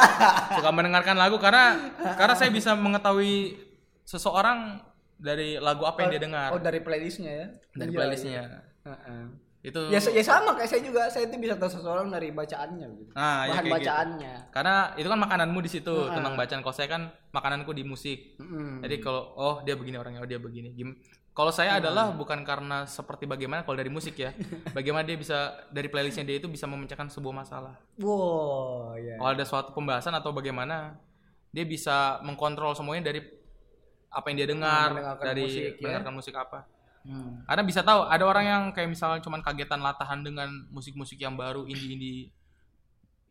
Speaker 2: suka mendengarkan lagu karena karena saya bisa mengetahui seseorang dari lagu apa yang dia dengar
Speaker 1: Oh, dari playlistnya ya.
Speaker 2: dari
Speaker 1: Iya,
Speaker 2: playlistnya.
Speaker 1: iya. Ah.
Speaker 2: Itu
Speaker 1: Ya, ya sama kayak saya juga. Saya itu bisa tahu seseorang dari bacaannya gitu.
Speaker 2: Nah, ya
Speaker 1: Bahan
Speaker 2: gitu.
Speaker 1: bacaannya.
Speaker 2: Karena itu kan makananmu di situ
Speaker 1: Ah.
Speaker 2: tentang bacaan. Kalau saya kan makananku di musik.
Speaker 1: Mm-mm.
Speaker 2: Jadi kalau oh dia begini orangnya, oh dia begini. Gim- Kalau saya
Speaker 1: Hmm.
Speaker 2: adalah bukan karena seperti bagaimana kalau dari musik ya. Bagaimana dia bisa dari playlistnya dia itu bisa memecahkan sebuah masalah.
Speaker 1: Wow, ya.
Speaker 2: Kalau ada suatu pembahasan atau bagaimana dia bisa mengkontrol semuanya dari apa yang dia dengar, dari
Speaker 1: musik, ya.
Speaker 2: mendengarkan musik apa.
Speaker 1: Hmm.
Speaker 2: Karena bisa tahu ada orang yang kayak misalnya cuman kagetan latahan dengan musik-musik yang baru indie-indie.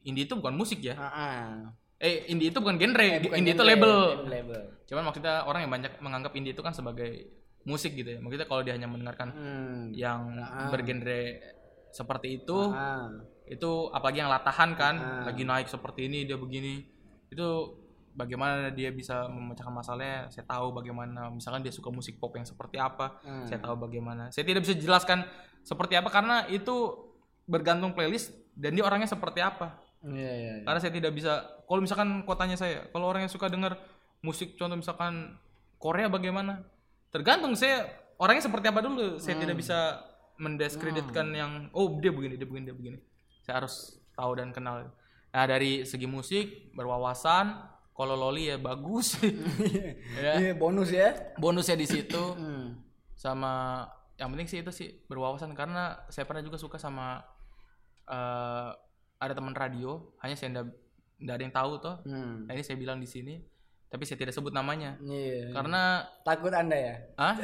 Speaker 2: Indie itu bukan musik ya.
Speaker 1: Ah.
Speaker 2: Eh, indie itu bukan genre,
Speaker 1: Eh, bukan
Speaker 2: indie itu
Speaker 1: genre,
Speaker 2: label.
Speaker 1: label.
Speaker 2: Cuman maksudnya orang yang banyak menganggap indie itu kan sebagai musik gitu ya. Maksudnya kalau dia hanya mendengarkan
Speaker 1: Hmm.
Speaker 2: yang
Speaker 1: Ah.
Speaker 2: bergenre seperti itu,
Speaker 1: Ah.
Speaker 2: itu apalagi yang latahan kan,
Speaker 1: Ah.
Speaker 2: lagi naik seperti ini dia begini, itu bagaimana dia bisa memecahkan masalahnya saya tahu bagaimana misalkan dia suka musik pop yang seperti apa
Speaker 1: Hmm.
Speaker 2: saya tahu bagaimana saya tidak bisa jelaskan seperti apa karena itu bergantung playlist dan dia orangnya seperti apa
Speaker 1: Iya iya. iya.
Speaker 2: karena saya tidak bisa kalau misalkan kotanya saya kalau orang yang suka dengar musik contoh misalkan Korea bagaimana tergantung saya orangnya seperti apa dulu saya tidak bisa mendiskreditkan yang oh dia begini dia begini dia begini saya harus tahu dan kenal nah dari segi musik berwawasan kalau loli ya bagus ya
Speaker 1: Iya bonus ya.
Speaker 2: bonusnya di situ
Speaker 1: Hmm.
Speaker 2: sama yang penting sih itu sih berwawasan karena saya pernah juga suka sama eh, ada teman radio hanya saya ndak ndak ada yang tahu toh
Speaker 1: Hmm.
Speaker 2: nah, ini saya bilang di sini tapi saya tidak sebut namanya
Speaker 1: Iya.
Speaker 2: karena
Speaker 1: Takut anda ya?
Speaker 2: ah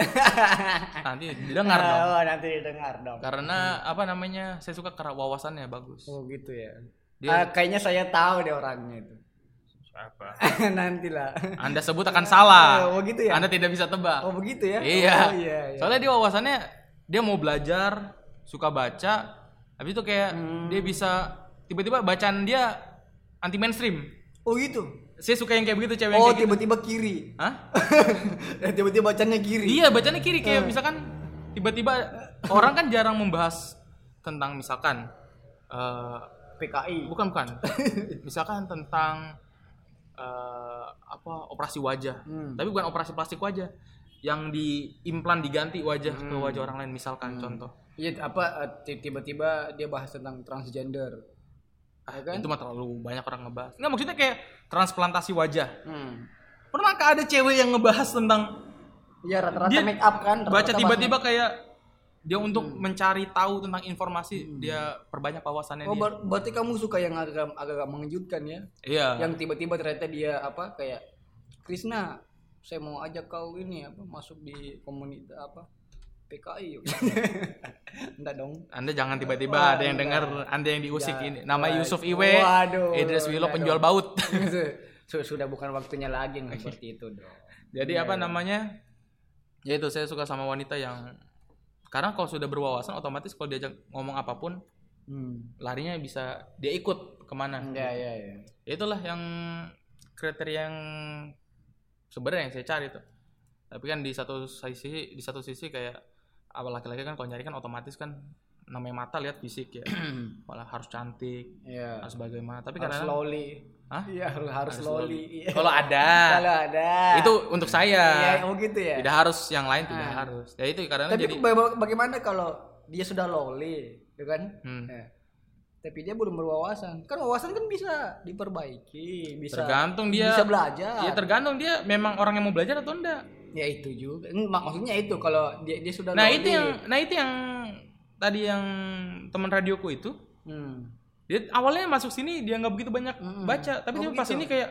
Speaker 2: nanti didengar dong
Speaker 1: Oh, nanti didengar dong.
Speaker 2: karena apa namanya saya suka karena wawasannya bagus
Speaker 1: Oh gitu ya.
Speaker 2: Dia-
Speaker 1: Ah, kayaknya saya tahu deh orangnya itu.
Speaker 2: Siapa?
Speaker 1: Nanti lah.
Speaker 2: anda sebut akan salah
Speaker 1: Oh gitu ya.
Speaker 2: anda tidak bisa tebak
Speaker 1: Oh begitu ya?
Speaker 2: Iya.
Speaker 1: Oh, iya, iya.
Speaker 2: Soalnya dia wawasannya dia mau belajar, suka baca, habis itu kayak
Speaker 1: Hmm.
Speaker 2: dia bisa tiba-tiba bacaan dia anti mainstream.
Speaker 1: Oh gitu.
Speaker 2: Saya suka yang kayak begitu cewek yang
Speaker 1: Oh
Speaker 2: gitu.
Speaker 1: tiba-tiba kiri.
Speaker 2: Hah?
Speaker 1: tiba-tiba bacanya kiri.
Speaker 2: Iya, bacanya kiri kayak
Speaker 1: Hmm.
Speaker 2: misalkan tiba-tiba orang kan jarang membahas tentang misalkan eh
Speaker 1: PKI.
Speaker 2: bukan bukan. misalkan tentang eh apa operasi wajah.
Speaker 1: Hmm.
Speaker 2: Tapi bukan operasi plastik wajah yang diimplan diganti wajah ke
Speaker 1: Hmm.
Speaker 2: wajah orang lain misalkan contoh.
Speaker 1: Iya apa eh, ti- tiba-tiba dia bahas tentang transgender. Ya kan?
Speaker 2: Itu mah terlalu banyak orang ngebahas. Enggak maksudnya kayak transplantasi wajah.
Speaker 1: Hmm.
Speaker 2: Pernahkah ada cewek yang ngebahas tentang
Speaker 1: Iya rata-rata make up kan.
Speaker 2: baca tiba-tiba kayak dia untuk mencari tahu tentang informasi dia perbanyak wawasannya
Speaker 1: Oh
Speaker 2: dia.
Speaker 1: ber- berarti kamu suka yang agak agak mengejutkan ya?
Speaker 2: Iya.
Speaker 1: Yang tiba-tiba ternyata dia apa kayak Krisna, saya mau ajak kau ini apa masuk di komunitas apa PKI. Enggak dong.
Speaker 2: Anda jangan tiba-tiba ada yang dengar Anda yang diusik
Speaker 1: Ya.
Speaker 2: ini. Nama
Speaker 1: Wah,
Speaker 2: Yusuf Iwe,
Speaker 1: waduh,
Speaker 2: Idris Wilo penjual
Speaker 1: dong.
Speaker 2: baut.
Speaker 1: Su- Sudah bukan waktunya lagi nggak seperti itu dong.
Speaker 2: Jadi
Speaker 1: Iya,
Speaker 2: apa namanya? Ya itu saya suka sama wanita yang karena kalau sudah berwawasan otomatis kalau diajak ngomong apa pun
Speaker 1: Hmm.
Speaker 2: larinya bisa dia ikut ke mana.
Speaker 1: Ya ya ya.
Speaker 2: Ya itulah yang kriteria yang sebenarnya yang saya cari tuh tapi kan di satu sisi di satu sisi kayak apa laki-laki kan kalau nyari kan otomatis kan namanya mata lihat fisik ya malah harus cantik
Speaker 1: Iya.
Speaker 2: harus bagaimana tapi kadang
Speaker 1: loli.
Speaker 2: Hah?
Speaker 1: Iya harus, harus loli. Iya.
Speaker 2: kalau ada
Speaker 1: Kalau ada.
Speaker 2: itu untuk saya
Speaker 1: Iya, oh gitu ya.
Speaker 2: tidak harus yang lain tidak
Speaker 1: Ah.
Speaker 2: harus ya itu kadang
Speaker 1: Tapi
Speaker 2: jadi
Speaker 1: ba- bagaimana kalau dia sudah loli, ya kan?
Speaker 2: Hmm.
Speaker 1: Ya. Tapi dia belum berwawasan. Kan wawasan kan bisa diperbaiki, bisa
Speaker 2: tergantung dia
Speaker 1: bisa belajar.
Speaker 2: ya tergantung dia memang orang yang mau belajar atau enggak
Speaker 1: Ya itu juga. Mak- Maksudnya itu kalau dia dia sudah
Speaker 2: nah
Speaker 1: loli.
Speaker 2: itu yang nah itu yang tadi yang teman radioku itu
Speaker 1: Hmm.
Speaker 2: Dia awalnya masuk sini dia nggak begitu banyak
Speaker 1: Mm-mm.
Speaker 2: baca tapi
Speaker 1: Oh,
Speaker 2: dia pas
Speaker 1: begitu.
Speaker 2: ini kayak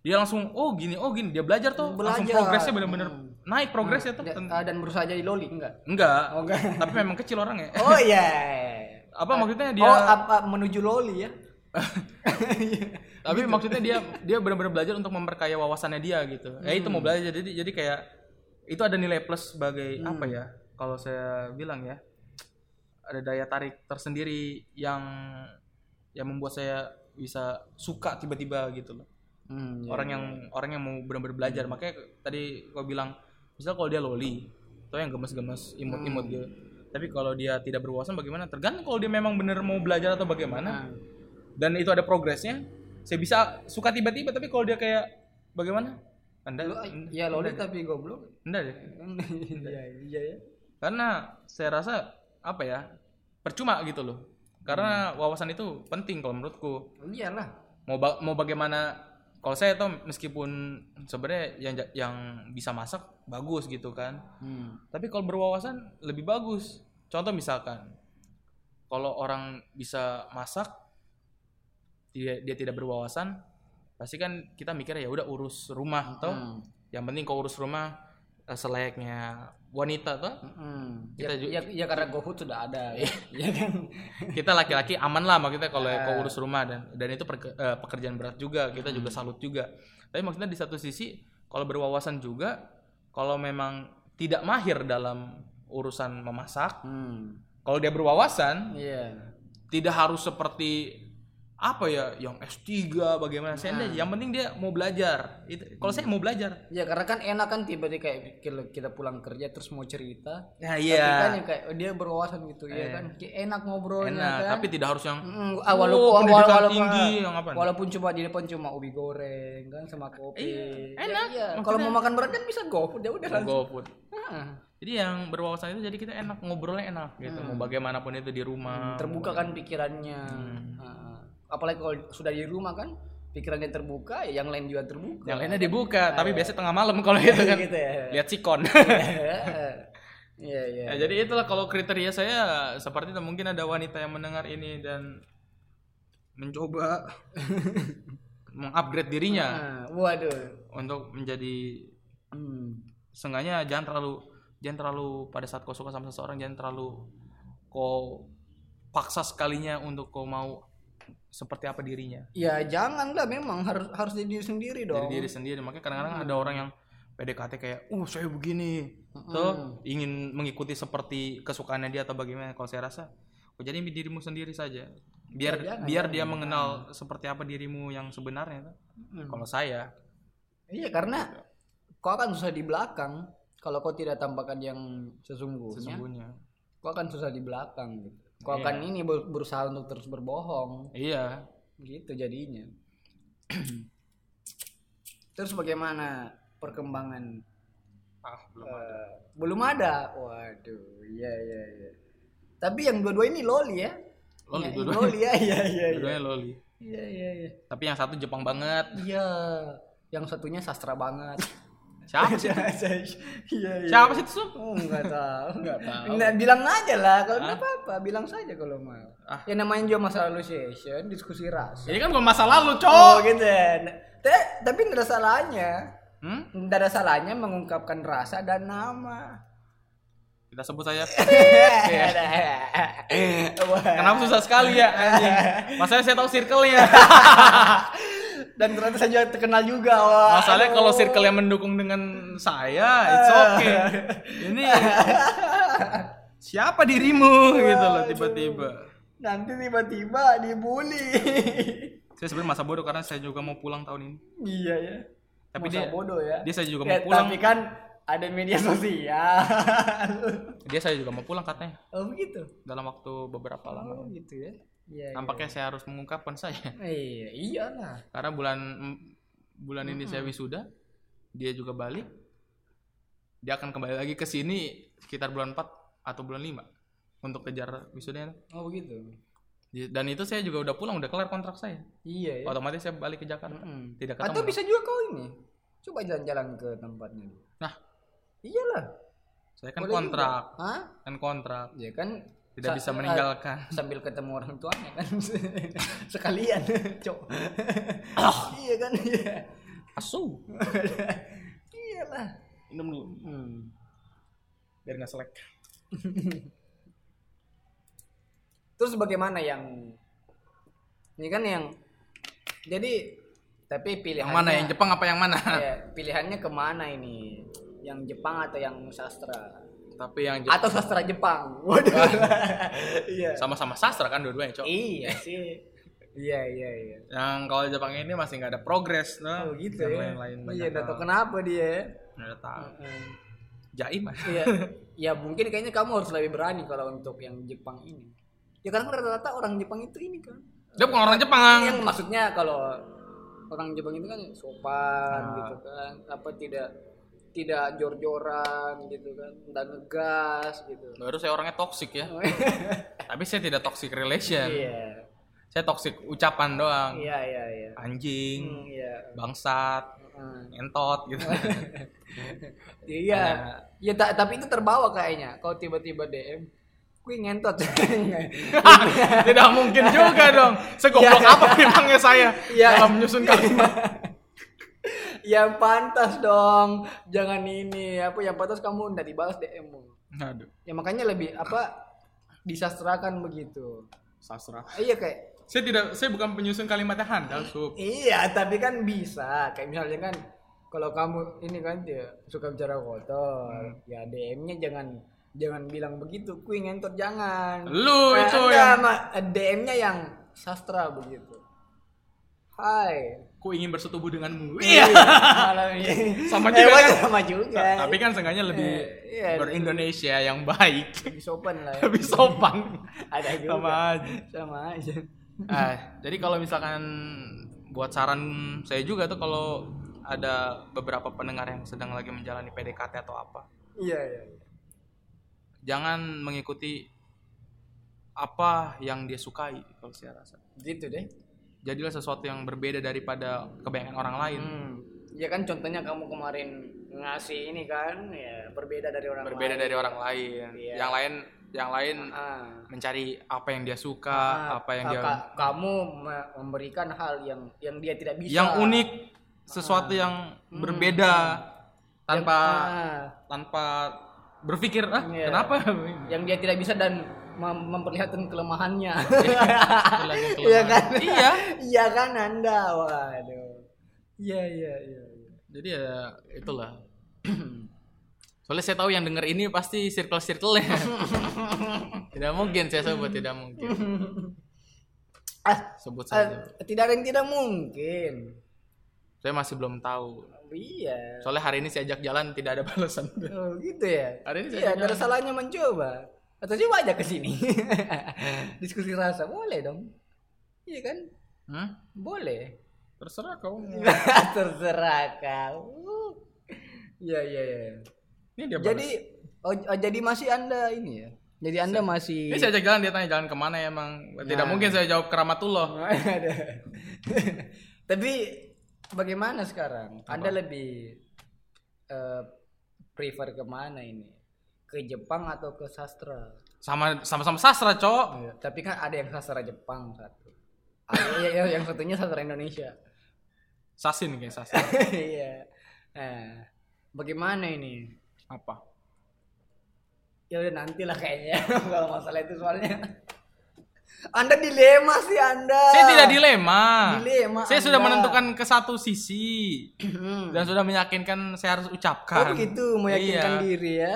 Speaker 2: dia langsung oh gini oh gini dia belajar tuh langsung
Speaker 1: Belajar.
Speaker 2: progresnya bener-bener
Speaker 1: Mm.
Speaker 2: naik progresnya tuh
Speaker 1: Da-
Speaker 2: Ten-
Speaker 1: ah, dan berusaha jadi loli enggak?
Speaker 2: enggak
Speaker 1: Oh enggak.
Speaker 2: tapi memang kecil orangnya
Speaker 1: Oh iya.
Speaker 2: apa maksudnya dia
Speaker 1: Oh apa menuju loli ya?
Speaker 2: tapi maksudnya dia dia benar-benar belajar untuk memperkaya wawasannya dia gitu ya itu mau
Speaker 1: Hmm.
Speaker 2: belajar jadi jadi kayak itu ada nilai plus sebagai apa ya kalau saya bilang ya ada daya tarik tersendiri yang yang membuat saya bisa suka tiba-tiba gitu loh.
Speaker 1: Hmm, iya,
Speaker 2: orang yang orang yang mau benar-benar belajar. Makanya tadi gua bilang misal kalau dia loli atau yang gemes-gemes imut-imut gitu. Tapi kalau dia tidak berwawasan bagaimana? Tergantung kalau dia memang benar mau belajar atau bagaimana.
Speaker 1: Nah,
Speaker 2: dan itu ada progresnya. Saya bisa suka tiba-tiba tapi kalau dia kayak bagaimana? Anda
Speaker 1: lo- ya loli tapi goblok.
Speaker 2: anda deh.
Speaker 1: Iya iya ya.
Speaker 2: karena saya rasa apa ya percuma gitu loh karena wawasan itu penting kalau menurutku
Speaker 1: iyalah.
Speaker 2: mau ba- mau bagaimana kalau saya tuh meskipun sebenarnya yang yang bisa masak bagus gitu kan
Speaker 1: Hmm.
Speaker 2: tapi kalau berwawasan lebih bagus contoh misalkan kalau orang bisa masak dia dia tidak berwawasan pasti kan kita mikir ya udah urus rumah toh
Speaker 1: Hmm.
Speaker 2: yang penting kau urus rumah eh, selayaknya wanita toh
Speaker 1: Hmm.
Speaker 2: Kita
Speaker 1: Ya,
Speaker 2: ju-
Speaker 1: ya, ya karena GoFood sudah ada. ya kan.
Speaker 2: kita laki-laki aman lah maksudnya kalau
Speaker 1: Ah.
Speaker 2: kau urus rumah dan dan itu perke- eh, pekerjaan berat juga kita juga
Speaker 1: Hmm.
Speaker 2: salut juga tapi maksudnya di satu sisi kalau berwawasan juga kalau memang tidak mahir dalam urusan memasak
Speaker 1: Hmm.
Speaker 2: kalau dia berwawasan
Speaker 1: Iya.
Speaker 2: tidak harus seperti apa ya yang S3 bagaimana saya enggak, yang penting dia mau belajar itu kalau saya mau belajar
Speaker 1: Ya karena kan enak kan tiba-tiba kayak kita- pulang kerja terus mau cerita.
Speaker 2: ya
Speaker 1: Tapi kan yang kayak oh, dia berwawasan gitu ya kan. Kayak enak ngobrolnya
Speaker 2: enak
Speaker 1: kan.
Speaker 2: tapi tidak harus yang
Speaker 1: Mm, ah,
Speaker 2: Oh,
Speaker 1: walaupun
Speaker 2: pendidikan
Speaker 1: walaupun,
Speaker 2: tinggi, yang apa?
Speaker 1: walaupun cuma di depan cuma ubi goreng kan sama kopi.
Speaker 2: Iya,
Speaker 1: Ya,
Speaker 2: enak.
Speaker 1: iya.
Speaker 2: Maksudnya-
Speaker 1: Kalau mau makan berat kan bisa GoFood ya udah langsung.
Speaker 2: GoFood
Speaker 1: Ah,
Speaker 2: jadi yang berwawasan itu jadi kita enak ngobrolnya enak gitu
Speaker 1: Hmm.
Speaker 2: mau bagaimanapun itu di rumah
Speaker 1: terbuka kan pikirannya.
Speaker 2: Hmm.
Speaker 1: Ah, apalagi kalau sudah di rumah kan pikirannya terbuka ya yang lain juga terbuka.
Speaker 2: yang lainnya dibuka tapi biasanya tengah malam kalau itu kan
Speaker 1: gitu ya.
Speaker 2: lihat sikon
Speaker 1: Iya iya.
Speaker 2: Ya, jadi itulah kalau kriteria saya seperti itu mungkin ada wanita yang mendengar ini dan mencoba mengupgrade dirinya
Speaker 1: Ah, waduh.
Speaker 2: untuk menjadi
Speaker 1: Hmm.
Speaker 2: seenggaknya jangan terlalu jangan terlalu pada saat kau suka sama seseorang jangan terlalu kau paksa sekalinya untuk kau mau seperti apa dirinya
Speaker 1: Ya jangan lah memang harus harus jadi diri sendiri dong.
Speaker 2: diri sendiri makanya kadang-kadang ada orang yang PDKT kayak uh saya begini tuh ingin mengikuti seperti kesukaannya dia atau bagaimana kalau saya rasa kau jadi dirimu sendiri saja biar
Speaker 1: Ya, jangan,
Speaker 2: biar dia mengenal seperti apa dirimu yang sebenarnya tuh.
Speaker 1: Hmm.
Speaker 2: kalau saya
Speaker 1: Iya karena kau akan susah di belakang kalau kau tidak tampakkan yang sesungguhnya.
Speaker 2: sesungguhnya
Speaker 1: Kau akan susah di belakang gitu. Kau
Speaker 2: Iya.
Speaker 1: akan ini ber- berusaha untuk terus berbohong
Speaker 2: iya
Speaker 1: gitu jadinya. terus bagaimana perkembangan?
Speaker 2: ah belum
Speaker 1: Eh, belum ada. Waduh, iya iya iya. Tapi yang dua-dua ini loli ya?
Speaker 2: Loli,
Speaker 1: Ya,
Speaker 2: dua-duanya.
Speaker 1: loli ya, iya iya iya.
Speaker 2: Dua-duanya loli
Speaker 1: Iya iya iya.
Speaker 2: tapi yang satu Jepang banget
Speaker 1: Iya, yang satunya sastra banget.
Speaker 2: Siapa sih
Speaker 1: Iya iya.
Speaker 2: siapa sih itu
Speaker 1: Oh, enggak tahu.
Speaker 2: Nggak tahu.
Speaker 1: Nggak, bilang aja lah kalau enggak apa-apa, bilang saja kalau mau.
Speaker 2: Ah.
Speaker 1: Ya namanya juga masalah lalu session, diskusi rasa.
Speaker 2: ini kan bukan masa lalu
Speaker 1: Oh,
Speaker 2: cowok
Speaker 1: gitu ya. Te- tapi enggak ada salahnya.
Speaker 2: hmm?
Speaker 1: Enggak ada salahnya mengungkapkan rasa dan nama.
Speaker 2: kita sebut saja
Speaker 1: Wah.
Speaker 2: kenapa susah sekali ya anjing masalahnya saya tahu circle-nya
Speaker 1: dan ternyata saya juga terkenal juga. Wah.
Speaker 2: Masalahnya kalau circle yang mendukung dengan saya, it's okay. Ini siapa dirimu gitu loh tiba-tiba.
Speaker 1: Nanti tiba-tiba dibully.
Speaker 2: Saya sebenarnya masa bodoh karena saya juga mau pulang tahun ini.
Speaker 1: iya ya.
Speaker 2: Tapi
Speaker 1: Masa
Speaker 2: dia
Speaker 1: bodoh ya.
Speaker 2: dia saya juga
Speaker 1: Ya,
Speaker 2: mau pulang.
Speaker 1: Tapi kan ada media sosial.
Speaker 2: Dia saya juga mau pulang katanya
Speaker 1: oh begitu.
Speaker 2: dalam waktu beberapa
Speaker 1: Oh
Speaker 2: lama.
Speaker 1: gitu ya. Iya.
Speaker 2: Nampaknya saya harus mengungkapkan saya
Speaker 1: Iya, iyalah.
Speaker 2: karena bulan bulan ini saya wisuda, dia juga balik. Dia akan kembali lagi ke sini sekitar bulan 4 atau bulan 5 untuk kejar wisudanya.
Speaker 1: Oh begitu.
Speaker 2: Dan itu saya juga udah pulang, udah kelar kontrak saya.
Speaker 1: Iya ya.
Speaker 2: Otomatis saya balik ke Jakarta.
Speaker 1: Mm-mm.
Speaker 2: Tidak
Speaker 1: Atau
Speaker 2: ketemu.
Speaker 1: bisa juga kau ini. Coba jalan-jalan ke tempatnya.
Speaker 2: Nah,
Speaker 1: Iyalah.
Speaker 2: saya kan
Speaker 1: Boleh
Speaker 2: kontrak.
Speaker 1: Hah?
Speaker 2: kan kontrak.
Speaker 1: Ya kan
Speaker 2: Tidak
Speaker 1: sa-
Speaker 2: bisa
Speaker 1: eh,
Speaker 2: meninggalkan.
Speaker 1: sambil ketemu orang tuanya kan sekalian cok iya kan iya
Speaker 2: Asu.
Speaker 1: iyalah
Speaker 2: Minum dulu
Speaker 1: hmm.
Speaker 2: biar nggak selek.
Speaker 1: terus bagaimana yang ini kan yang jadi tapi pilihannya
Speaker 2: Yang mana yang Jepang apa yang mana?
Speaker 1: ya, pilihannya ke mana ini yang Jepang atau yang sastra
Speaker 2: Tapi yang Jepang
Speaker 1: atau sastra Jepang waduh iya
Speaker 2: sama-sama sastra kan dua-duanya, Cok.
Speaker 1: iya sih iya iya iya
Speaker 2: Yang kalau Jepang ini masih nggak ada progres, nah.
Speaker 1: oh gitu
Speaker 2: Yang
Speaker 1: ya
Speaker 2: lain-lain
Speaker 1: iya nggak tahu kenapa dia
Speaker 2: Nggak tahu.
Speaker 1: Heeh.
Speaker 2: Jaim.
Speaker 1: Iya, ya mungkin kayaknya kamu harus lebih berani kalau untuk yang Jepang ini. Ya karena rata-rata orang Jepang itu ini kan.
Speaker 2: Dia bukan orang Jepang.
Speaker 1: Yang maksudnya kalau orang Jepang itu kan sopan
Speaker 2: Ah.
Speaker 1: gitu kan, apa tidak tidak jor-joran gitu kan, dan ngegas gitu.
Speaker 2: Baru saya orangnya toxic ya. Tapi saya tidak toxic relation.
Speaker 1: Iya,
Speaker 2: Saya toxic ucapan doang.
Speaker 1: iya, iya, iya.
Speaker 2: Anjing,
Speaker 1: Hmm, Iya.
Speaker 2: bangsat,
Speaker 1: Heeh.
Speaker 2: entot gitu.
Speaker 1: Iya, ya ta- tapi itu terbawa kayaknya. Kalau tiba-tiba DM, gue ngentot.
Speaker 2: tidak mungkin juga dong. Segoblok
Speaker 1: Iya.
Speaker 2: apa memangnya saya
Speaker 1: Iya.
Speaker 2: dalam menyusun kalimat.
Speaker 1: Yang pantas dong, jangan ini. Apa yang pantas kamu ndak dibalas DM-mu.
Speaker 2: Aduh,
Speaker 1: Ya makanya lebih apa disastrakan begitu.
Speaker 2: sastra.
Speaker 1: Eh, Iya kayak
Speaker 2: Saya tidak, saya bukan penyusun kalimatnya handal, sup.
Speaker 1: iya, tapi kan bisa. Kayak misalnya kan kalau kamu ini kan dia suka bicara kotor, ya DM-nya jangan jangan bilang begitu. Kuing ngentot jangan.
Speaker 2: Lu itu
Speaker 1: enggak,
Speaker 2: yang.
Speaker 1: DM-nya yang sastra begitu. Hai.
Speaker 2: ku ingin bersetubuh denganmu
Speaker 1: Iya. Malam ini.
Speaker 2: Sama
Speaker 1: Eh,
Speaker 2: juga kan?
Speaker 1: sama juga.
Speaker 2: tapi kan seenggaknya lebih
Speaker 1: Iya,
Speaker 2: berindonesia yang baik
Speaker 1: lebih sopan lah. Ya.
Speaker 2: lebih sopan
Speaker 1: Ada juga.
Speaker 2: sama aja
Speaker 1: Sama aja.
Speaker 2: Ah, jadi kalau misalkan buat saran saya juga tuh kalau ada beberapa pendengar yang sedang lagi menjalani PDKT atau apa,
Speaker 1: Iya, iya. iya.
Speaker 2: jangan mengikuti apa yang dia sukai kalau saya rasa.
Speaker 1: Gitu deh.
Speaker 2: Jadilah sesuatu yang berbeda daripada kebanyakan orang lain.
Speaker 1: Hmm. Ya kan contohnya kamu kemarin ngasih ini kan ya berbeda dari orang
Speaker 2: Berbeda
Speaker 1: lain.
Speaker 2: dari orang lain.
Speaker 1: Iya.
Speaker 2: Yang lain yang lain
Speaker 1: Ah.
Speaker 2: mencari apa yang dia suka,
Speaker 1: Ah,
Speaker 2: apa yang
Speaker 1: ah,
Speaker 2: dia
Speaker 1: ka- kamu me- memberikan hal yang yang dia tidak bisa.
Speaker 2: yang unik, sesuatu yang berbeda tanpa
Speaker 1: Ah,
Speaker 2: tanpa berpikir ah
Speaker 1: Iya.
Speaker 2: kenapa
Speaker 1: yang dia tidak bisa dan mem- memperlihatkan kelemahannya. Iya kan?
Speaker 2: iya
Speaker 1: Iya kan Anda. Waduh. Iya iya iya. iya.
Speaker 2: jadi ya itulah soalnya saya tahu yang denger ini pasti circle circle nya tidak mungkin saya sebut tidak mungkin
Speaker 1: Ah,
Speaker 2: sebut
Speaker 1: ah,
Speaker 2: saja
Speaker 1: tidak ada yang tidak mungkin.
Speaker 2: saya masih belum tahu
Speaker 1: Iya.
Speaker 2: soalnya hari ini saya ajak jalan tidak ada balasan
Speaker 1: Oh, gitu ya.
Speaker 2: Hari ini saya
Speaker 1: Iya, ada salahnya mencoba. Atau coba aja ke sini. Diskusi rasa boleh dong. Iya kan?
Speaker 2: hmm?
Speaker 1: Boleh.
Speaker 2: terserah kau
Speaker 1: Terserah kau. Iya iya iya.
Speaker 2: ini dia
Speaker 1: Jadi oh, oh, jadi masih Anda ini ya. Jadi Anda masih
Speaker 2: ini saya ajak jalan dia tanya jalan ke mana ya emang tidak
Speaker 1: Nah.
Speaker 2: mungkin saya jawab keramatullah.
Speaker 1: Tapi bagaimana sekarang? Anda lebih eh, prefer ke mana ini? Ke Jepang atau ke sastra?
Speaker 2: sama sama-sama sastra cok
Speaker 1: Iya, Tapi kan ada yang sastra Jepang satu. Ada yang, yang satunya sastra Indonesia.
Speaker 2: sasin kayak sasin
Speaker 1: Iya. Nah, bagaimana ini?
Speaker 2: apa
Speaker 1: Ya udah nantilah kayaknya kalau masalah itu soalnya. Anda dilema sih Anda.
Speaker 2: Saya tidak dilema.
Speaker 1: Dilema
Speaker 2: Saya sudah
Speaker 1: Anda.
Speaker 2: menentukan ke satu sisi dan sudah meyakinkan saya harus
Speaker 1: Oh
Speaker 2: ucapkan.
Speaker 1: begitu, meyakinkan
Speaker 2: Iya.
Speaker 1: diri ya.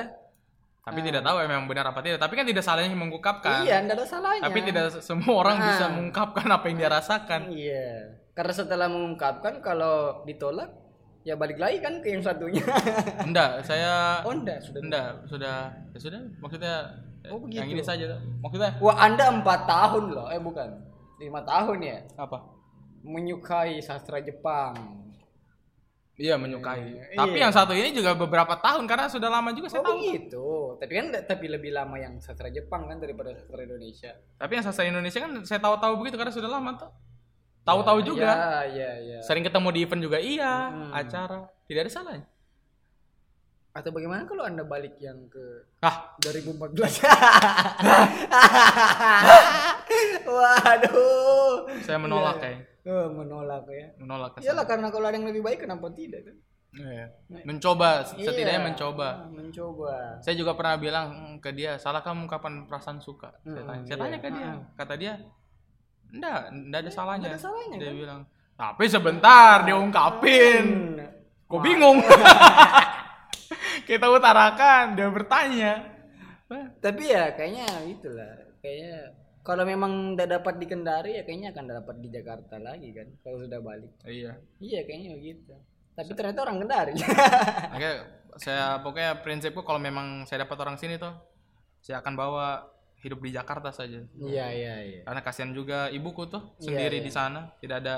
Speaker 2: Tapi tidak tahu memang benar apa tidak. Tapi kan tidak salahnya mengungkapkan.
Speaker 1: Iya, enggak ada salahnya.
Speaker 2: Tapi tidak semua orang
Speaker 1: Ah.
Speaker 2: bisa mengungkapkan apa yang dia rasakan.
Speaker 1: Iya. Karena setelah mengungkapkan kalau ditolak ya balik lagi kan ke yang satunya.
Speaker 2: Enggak, saya
Speaker 1: oh enggak, sudah.
Speaker 2: enggak, sudah ya sudah maksudnya eh,
Speaker 1: Oh,
Speaker 2: yang
Speaker 1: begitu.
Speaker 2: ini saja. Maksudnya
Speaker 1: Wah, Anda empat tahun loh. Eh bukan. lima tahun ya
Speaker 2: apa?
Speaker 1: menyukai sastra Jepang.
Speaker 2: Iya menyukai.
Speaker 1: Iya.
Speaker 2: Tapi yang satu ini juga beberapa tahun karena sudah lama juga saya
Speaker 1: Oh
Speaker 2: tahu.
Speaker 1: begitu. Tapi kan tapi lebih lama yang sastra Jepang kan daripada sastra Indonesia.
Speaker 2: Tapi yang sastra Indonesia kan saya tahu-tahu begitu karena sudah lama tuh. Tahu-tahu juga.
Speaker 1: Ya, ya, ya.
Speaker 2: Sering ketemu di event juga iya,
Speaker 1: Hmm.
Speaker 2: acara. Tidak ada salahnya.
Speaker 1: Atau bagaimana kalau Anda balik yang ke
Speaker 2: Ah,
Speaker 1: 2014? Waduh.
Speaker 2: saya menolak
Speaker 1: Iya.
Speaker 2: kayak.
Speaker 1: Oh, menolak ya.
Speaker 2: Menolak ke
Speaker 1: Iyalah karena kalau ada yang lebih baik kenapa tidak kan?
Speaker 2: Iya. Mencoba, setidaknya
Speaker 1: Iya.
Speaker 2: mencoba.
Speaker 1: Mencoba.
Speaker 2: Saya juga pernah bilang "Hmm, ke dia, salah kamu kapan perasaan suka? Saya
Speaker 1: Hmm,
Speaker 2: tanya, saya
Speaker 1: iya.
Speaker 2: tanya ke dia, kata dia, enggak, enggak ada salahnya.
Speaker 1: ada salahnya,
Speaker 2: dia
Speaker 1: kan?
Speaker 2: bilang, tapi sebentar dia ungkapin.
Speaker 1: Hmm.
Speaker 2: Kok bingung? Kita utarakan, dia bertanya.
Speaker 1: Tapi ya kayaknya itulah. Kayaknya kalau memang tidak dapat dikendari ya kayaknya akan dapat di Jakarta lagi kan kalau sudah balik.
Speaker 2: Iya.
Speaker 1: Iya kayaknya begitu. Tapi ternyata orang kendari.
Speaker 2: Oke, saya pokoknya prinsipku kalau memang saya dapat orang sini tuh, saya akan bawa hidup di Jakarta saja.
Speaker 1: Iya iya iya.
Speaker 2: Karena kasihan juga ibuku tuh
Speaker 1: Iya,
Speaker 2: sendiri
Speaker 1: iya.
Speaker 2: di sana, tidak ada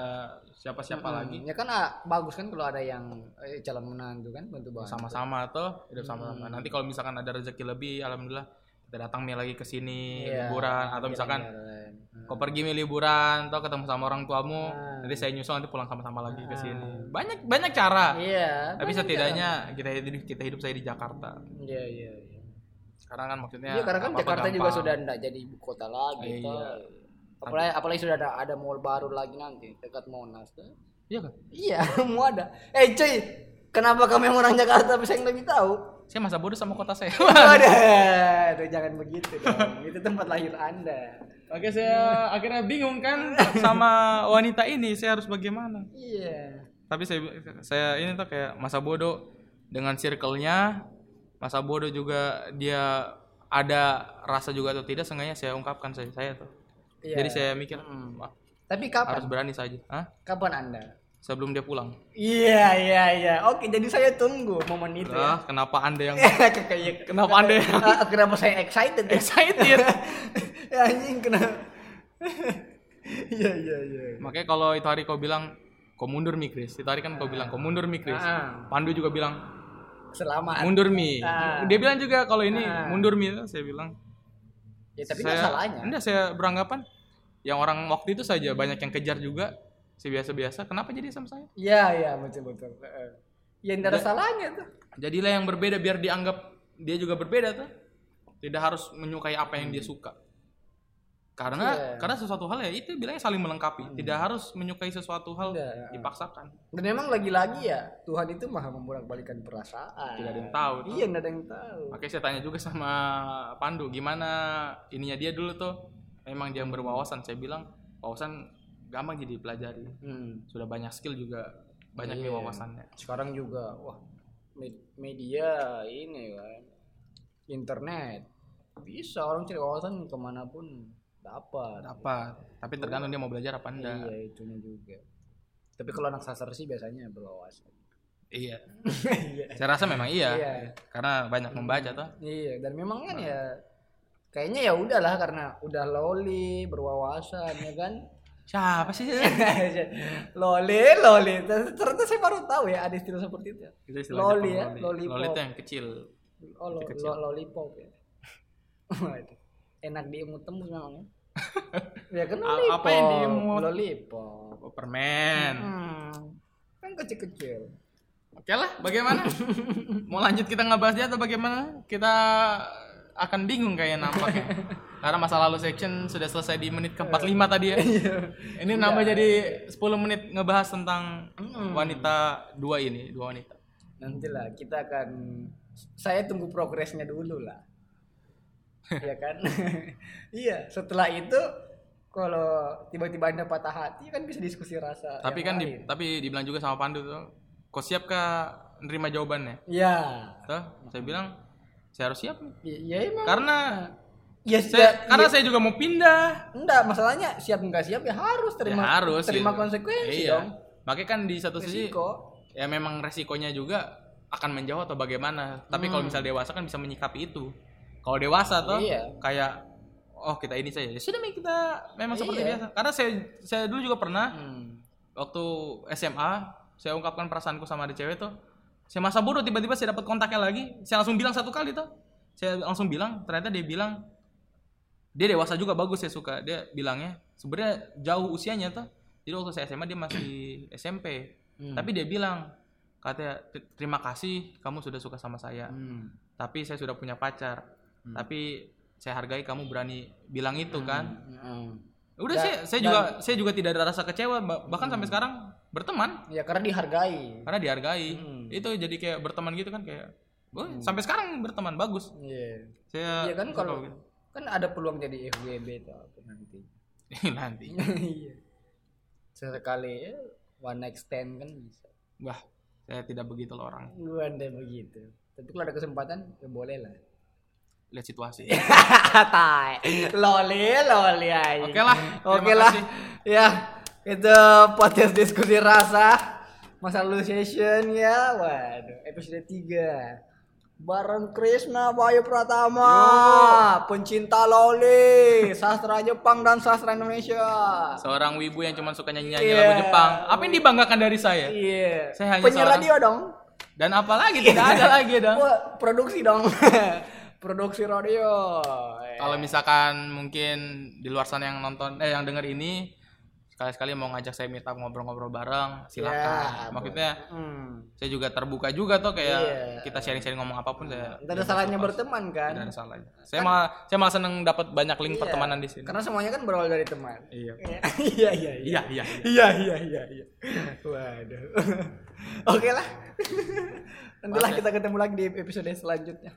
Speaker 2: siapa-siapa lagi.
Speaker 1: Ya kan ah, bagus kan kalau ada yang eh, calon menantu kan bantu bantu.
Speaker 2: Sama-sama tuh, hidup sama-sama. Nanti kalau misalkan ada rezeki lebih, alhamdulillah kita datang mi lagi ke sini
Speaker 1: Iya,
Speaker 2: liburan atau misalkan.
Speaker 1: Hmm.
Speaker 2: kau pergi mi liburan atau ketemu sama orang tuamu,
Speaker 1: Ah.
Speaker 2: nanti saya nyusul nanti pulang sama-sama lagi ke sini. Banyak banyak cara.
Speaker 1: Iya.
Speaker 2: Tapi
Speaker 1: banyak
Speaker 2: setidaknya kita hidup kita hidup saya di Jakarta.
Speaker 1: jalan. Iya iya iya.
Speaker 2: Sekarang kan maksudnya
Speaker 1: Iya karena kan Jakarta juga
Speaker 2: gampang.
Speaker 1: sudah tidak jadi ibu kota lagi.
Speaker 2: Iya.
Speaker 1: toh. Apalagi, apalagi sudah ada ada mall baru lagi nanti dekat Monas. tuh.
Speaker 2: Iya kan?
Speaker 1: Iya, mau ada. Eh cuy, kenapa kami orang Jakarta bisa yang lebih tahu?
Speaker 2: Saya masa bodoh sama kota saya.
Speaker 1: Waduh, aduh, jangan begitu dong. Itu tempat lahir Anda.
Speaker 2: Oke, saya akhirnya bingung kan sama wanita ini, saya harus bagaimana?
Speaker 1: Iya.
Speaker 2: Tapi saya saya ini tuh kayak masa bodoh dengan circle-nya, masa bodoh juga dia ada rasa juga atau tidak, seenggaknya saya ungkapkan saya, saya tuh.
Speaker 1: Iya.
Speaker 2: Jadi saya mikir, hmm,
Speaker 1: Tapi kapan?
Speaker 2: harus berani saja Hah?
Speaker 1: Kapan Anda?
Speaker 2: Sebelum dia pulang
Speaker 1: Iya, iya, iya. Oke, jadi saya tunggu momen itu ya.
Speaker 2: ah, kenapa anda yang
Speaker 1: Kayak
Speaker 2: kenapa anda yang
Speaker 1: Ah, kenapa saya excited ya?
Speaker 2: excited
Speaker 1: ya anjing kenapa? Iya, iya, iya.
Speaker 2: makanya kalau itu hari kau bilang kau mundur mi Chris itu hari kan kau bilang kau mundur mi Chris
Speaker 1: Ah.
Speaker 2: Pandu juga bilang
Speaker 1: Selamat.
Speaker 2: mundur mi
Speaker 1: Ah.
Speaker 2: dia bilang juga kalau ini mundur mi saya bilang
Speaker 1: Ya tapi
Speaker 2: saya,
Speaker 1: salahnya.
Speaker 2: Enggak, saya beranggapan yang orang waktu itu saja banyak yang kejar juga si biasa-biasa kenapa jadi sama saya
Speaker 1: Iya, iya, betul betul. Ya tidak ada salahnya tuh.
Speaker 2: jadilah yang berbeda biar dianggap dia juga berbeda tuh tidak harus menyukai apa yang dia suka karena
Speaker 1: Iya.
Speaker 2: karena sesuatu hal ya itu bilangnya saling melengkapi tidak harus menyukai sesuatu hal
Speaker 1: Tidak.
Speaker 2: dipaksakan
Speaker 1: Dan memang lagi-lagi ya Tuhan itu maha membolak-balikan perasaan.
Speaker 2: Tidak ada yang tahu tuh.
Speaker 1: Iya, tidak ada yang tahu.
Speaker 2: makanya saya tanya juga sama Pandu gimana ininya dia dulu tuh memang dia yang berwawasan saya bilang wawasan gampang jadi pelajari
Speaker 1: Hmm.
Speaker 2: sudah banyak skill juga banyak
Speaker 1: Iya.
Speaker 2: nih wawasannya
Speaker 1: Sekarang juga wah med- media ini kan internet bisa orang cari wawasan ke mana pun dapat.
Speaker 2: dapat tapi tergantung dia mau belajar apa enggak
Speaker 1: Iya itunya juga. Tapi kalau anak sastra sih biasanya berwawasan.
Speaker 2: iya
Speaker 1: Iya.
Speaker 2: saya rasa memang iya
Speaker 1: Iya.
Speaker 2: karena banyak membaca tuh
Speaker 1: Iya, dan memang kan ya kayaknya ya udahlah karena udah loli berwawasan ya kan.
Speaker 2: Siapa sih
Speaker 1: loli, loli. Ternyata saya baru tahu ya ada istilah seperti itu.
Speaker 2: itu istilah
Speaker 1: Loli
Speaker 2: Jepang,
Speaker 1: ya,
Speaker 2: loli loli itu yang kecil
Speaker 1: Oh, lo,
Speaker 2: Kecil.
Speaker 1: lo- lollipop ya. Enak diemut tembus memang ya. ya kan lollipop.
Speaker 2: apa yang diemut?
Speaker 1: Lollipop.
Speaker 2: oh, permen
Speaker 1: Hmm. Kan kecil-kecil.
Speaker 2: oke lah bagaimana mau lanjut kita ngebahas dia atau bagaimana kita akan bingung kayaknya nampaknya karena masa lalu section sudah selesai di menit ke 45 tadi ya ini nambah jadi 10 menit ngebahas tentang
Speaker 1: Hmm.
Speaker 2: wanita dua ini dua wanita
Speaker 1: Nantilah kita akan saya tunggu progresnya dulu lah. ya kan? iya, setelah itu kalau tiba-tiba Anda patah hati kan bisa diskusi rasa.
Speaker 2: tapi kan di, tapi dibilang juga sama Pandu tuh kau siap kah nerima jawabannya
Speaker 1: Iya.
Speaker 2: tuh saya bilang saya harus siap
Speaker 1: Iya iya, emang.
Speaker 2: karena
Speaker 1: ya,
Speaker 2: saya,
Speaker 1: ya,
Speaker 2: karena
Speaker 1: iya.
Speaker 2: saya juga mau pindah
Speaker 1: enggak masalahnya siap enggak siap ya harus terima
Speaker 2: ya harus
Speaker 1: terima
Speaker 2: gitu.
Speaker 1: konsekuensi
Speaker 2: iya.
Speaker 1: dong.
Speaker 2: makanya kan di satu sisi
Speaker 1: Risiko.
Speaker 2: ya memang resikonya juga akan menjauh atau bagaimana tapi kalau misal dewasa kan bisa menyikapi itu kalau dewasa tuh
Speaker 1: Hmm. Iya.
Speaker 2: kayak oh kita ini saja ya sudah kita memang seperti
Speaker 1: Iya.
Speaker 2: biasa karena saya saya dulu juga pernah
Speaker 1: Hmm.
Speaker 2: waktu SMA saya ungkapkan perasaanku sama ada cewek tuh saya masa bodoh tiba-tiba saya dapat kontaknya lagi. Saya langsung bilang satu kali tuh saya langsung bilang ternyata dia bilang dia dewasa juga bagus saya suka. Dia bilangnya sebenarnya jauh usianya tuh jadi waktu saya SMA dia masih SMP
Speaker 1: Hmm.
Speaker 2: tapi dia bilang katanya "Ter- terima kasih kamu sudah suka sama saya.
Speaker 1: Hmm.
Speaker 2: tapi saya sudah punya pacar. Tapi saya hargai kamu berani bilang itu kan.
Speaker 1: Hmm.
Speaker 2: udah
Speaker 1: Dan-
Speaker 2: saya saya juga saya juga tidak ada rasa kecewa bah- bahkan sampai sekarang berteman.
Speaker 1: Ya karena dihargai.
Speaker 2: karena dihargai.
Speaker 1: Hmm.
Speaker 2: Itu jadi kayak berteman gitu kan kayak oh, sampai sekarang berteman bagus
Speaker 1: Iya.
Speaker 2: saya
Speaker 1: Iya kan kalau
Speaker 2: gitu.
Speaker 1: kan ada peluang jadi FWB apa nanti.
Speaker 2: nanti
Speaker 1: Iya. Sesekali ya, one night stand kan bisa.
Speaker 2: wah saya tidak begitu loh orang
Speaker 1: Gua anda begitu. Tapi kalau ada kesempatan ya boleh lah.
Speaker 2: lihat situasi
Speaker 1: Tai. loli, loli aja.
Speaker 2: oke lah
Speaker 1: Oke lah. Ya, itu podcast diskusi rasa. Masa lalu session ya. Waduh, episode 3. Bareng Krishna Bayu Pratama, pencinta loli, sastra Jepang dan sastra Indonesia.
Speaker 2: seorang wibu yang cuma suka nyanyi nyanyi
Speaker 1: Iya.
Speaker 2: lagu Jepang apa yang dibanggakan dari saya
Speaker 1: Iya.
Speaker 2: Saya hanya
Speaker 1: Penyiar
Speaker 2: seorang-
Speaker 1: radio dong.
Speaker 2: dan apalagi tidak ada lagi dong
Speaker 1: Wah, produksi dong. produksi radio.
Speaker 2: kalau misalkan mungkin di luar sana yang nonton eh yang denger ini sekali-sekali mau ngajak saya meet up ngobrol-ngobrol bareng silakan
Speaker 1: Ya,
Speaker 2: maksudnya
Speaker 1: Hmm.
Speaker 2: saya juga terbuka juga tuh kayak
Speaker 1: Iya.
Speaker 2: kita sharing-sharing ngomong apa pun saya
Speaker 1: Tidak ada salahnya berteman kan?
Speaker 2: tidak ada salahnya saya malah saya malah seneng dapat banyak link
Speaker 1: Iya.
Speaker 2: pertemanan di sini
Speaker 1: Karena semuanya kan berawal dari teman.
Speaker 2: iya
Speaker 1: Iya iya
Speaker 2: iya iya
Speaker 1: Iya iya iya iya. Waduh. Oke lah. Nantilah kita ketemu lagi di episode selanjutnya.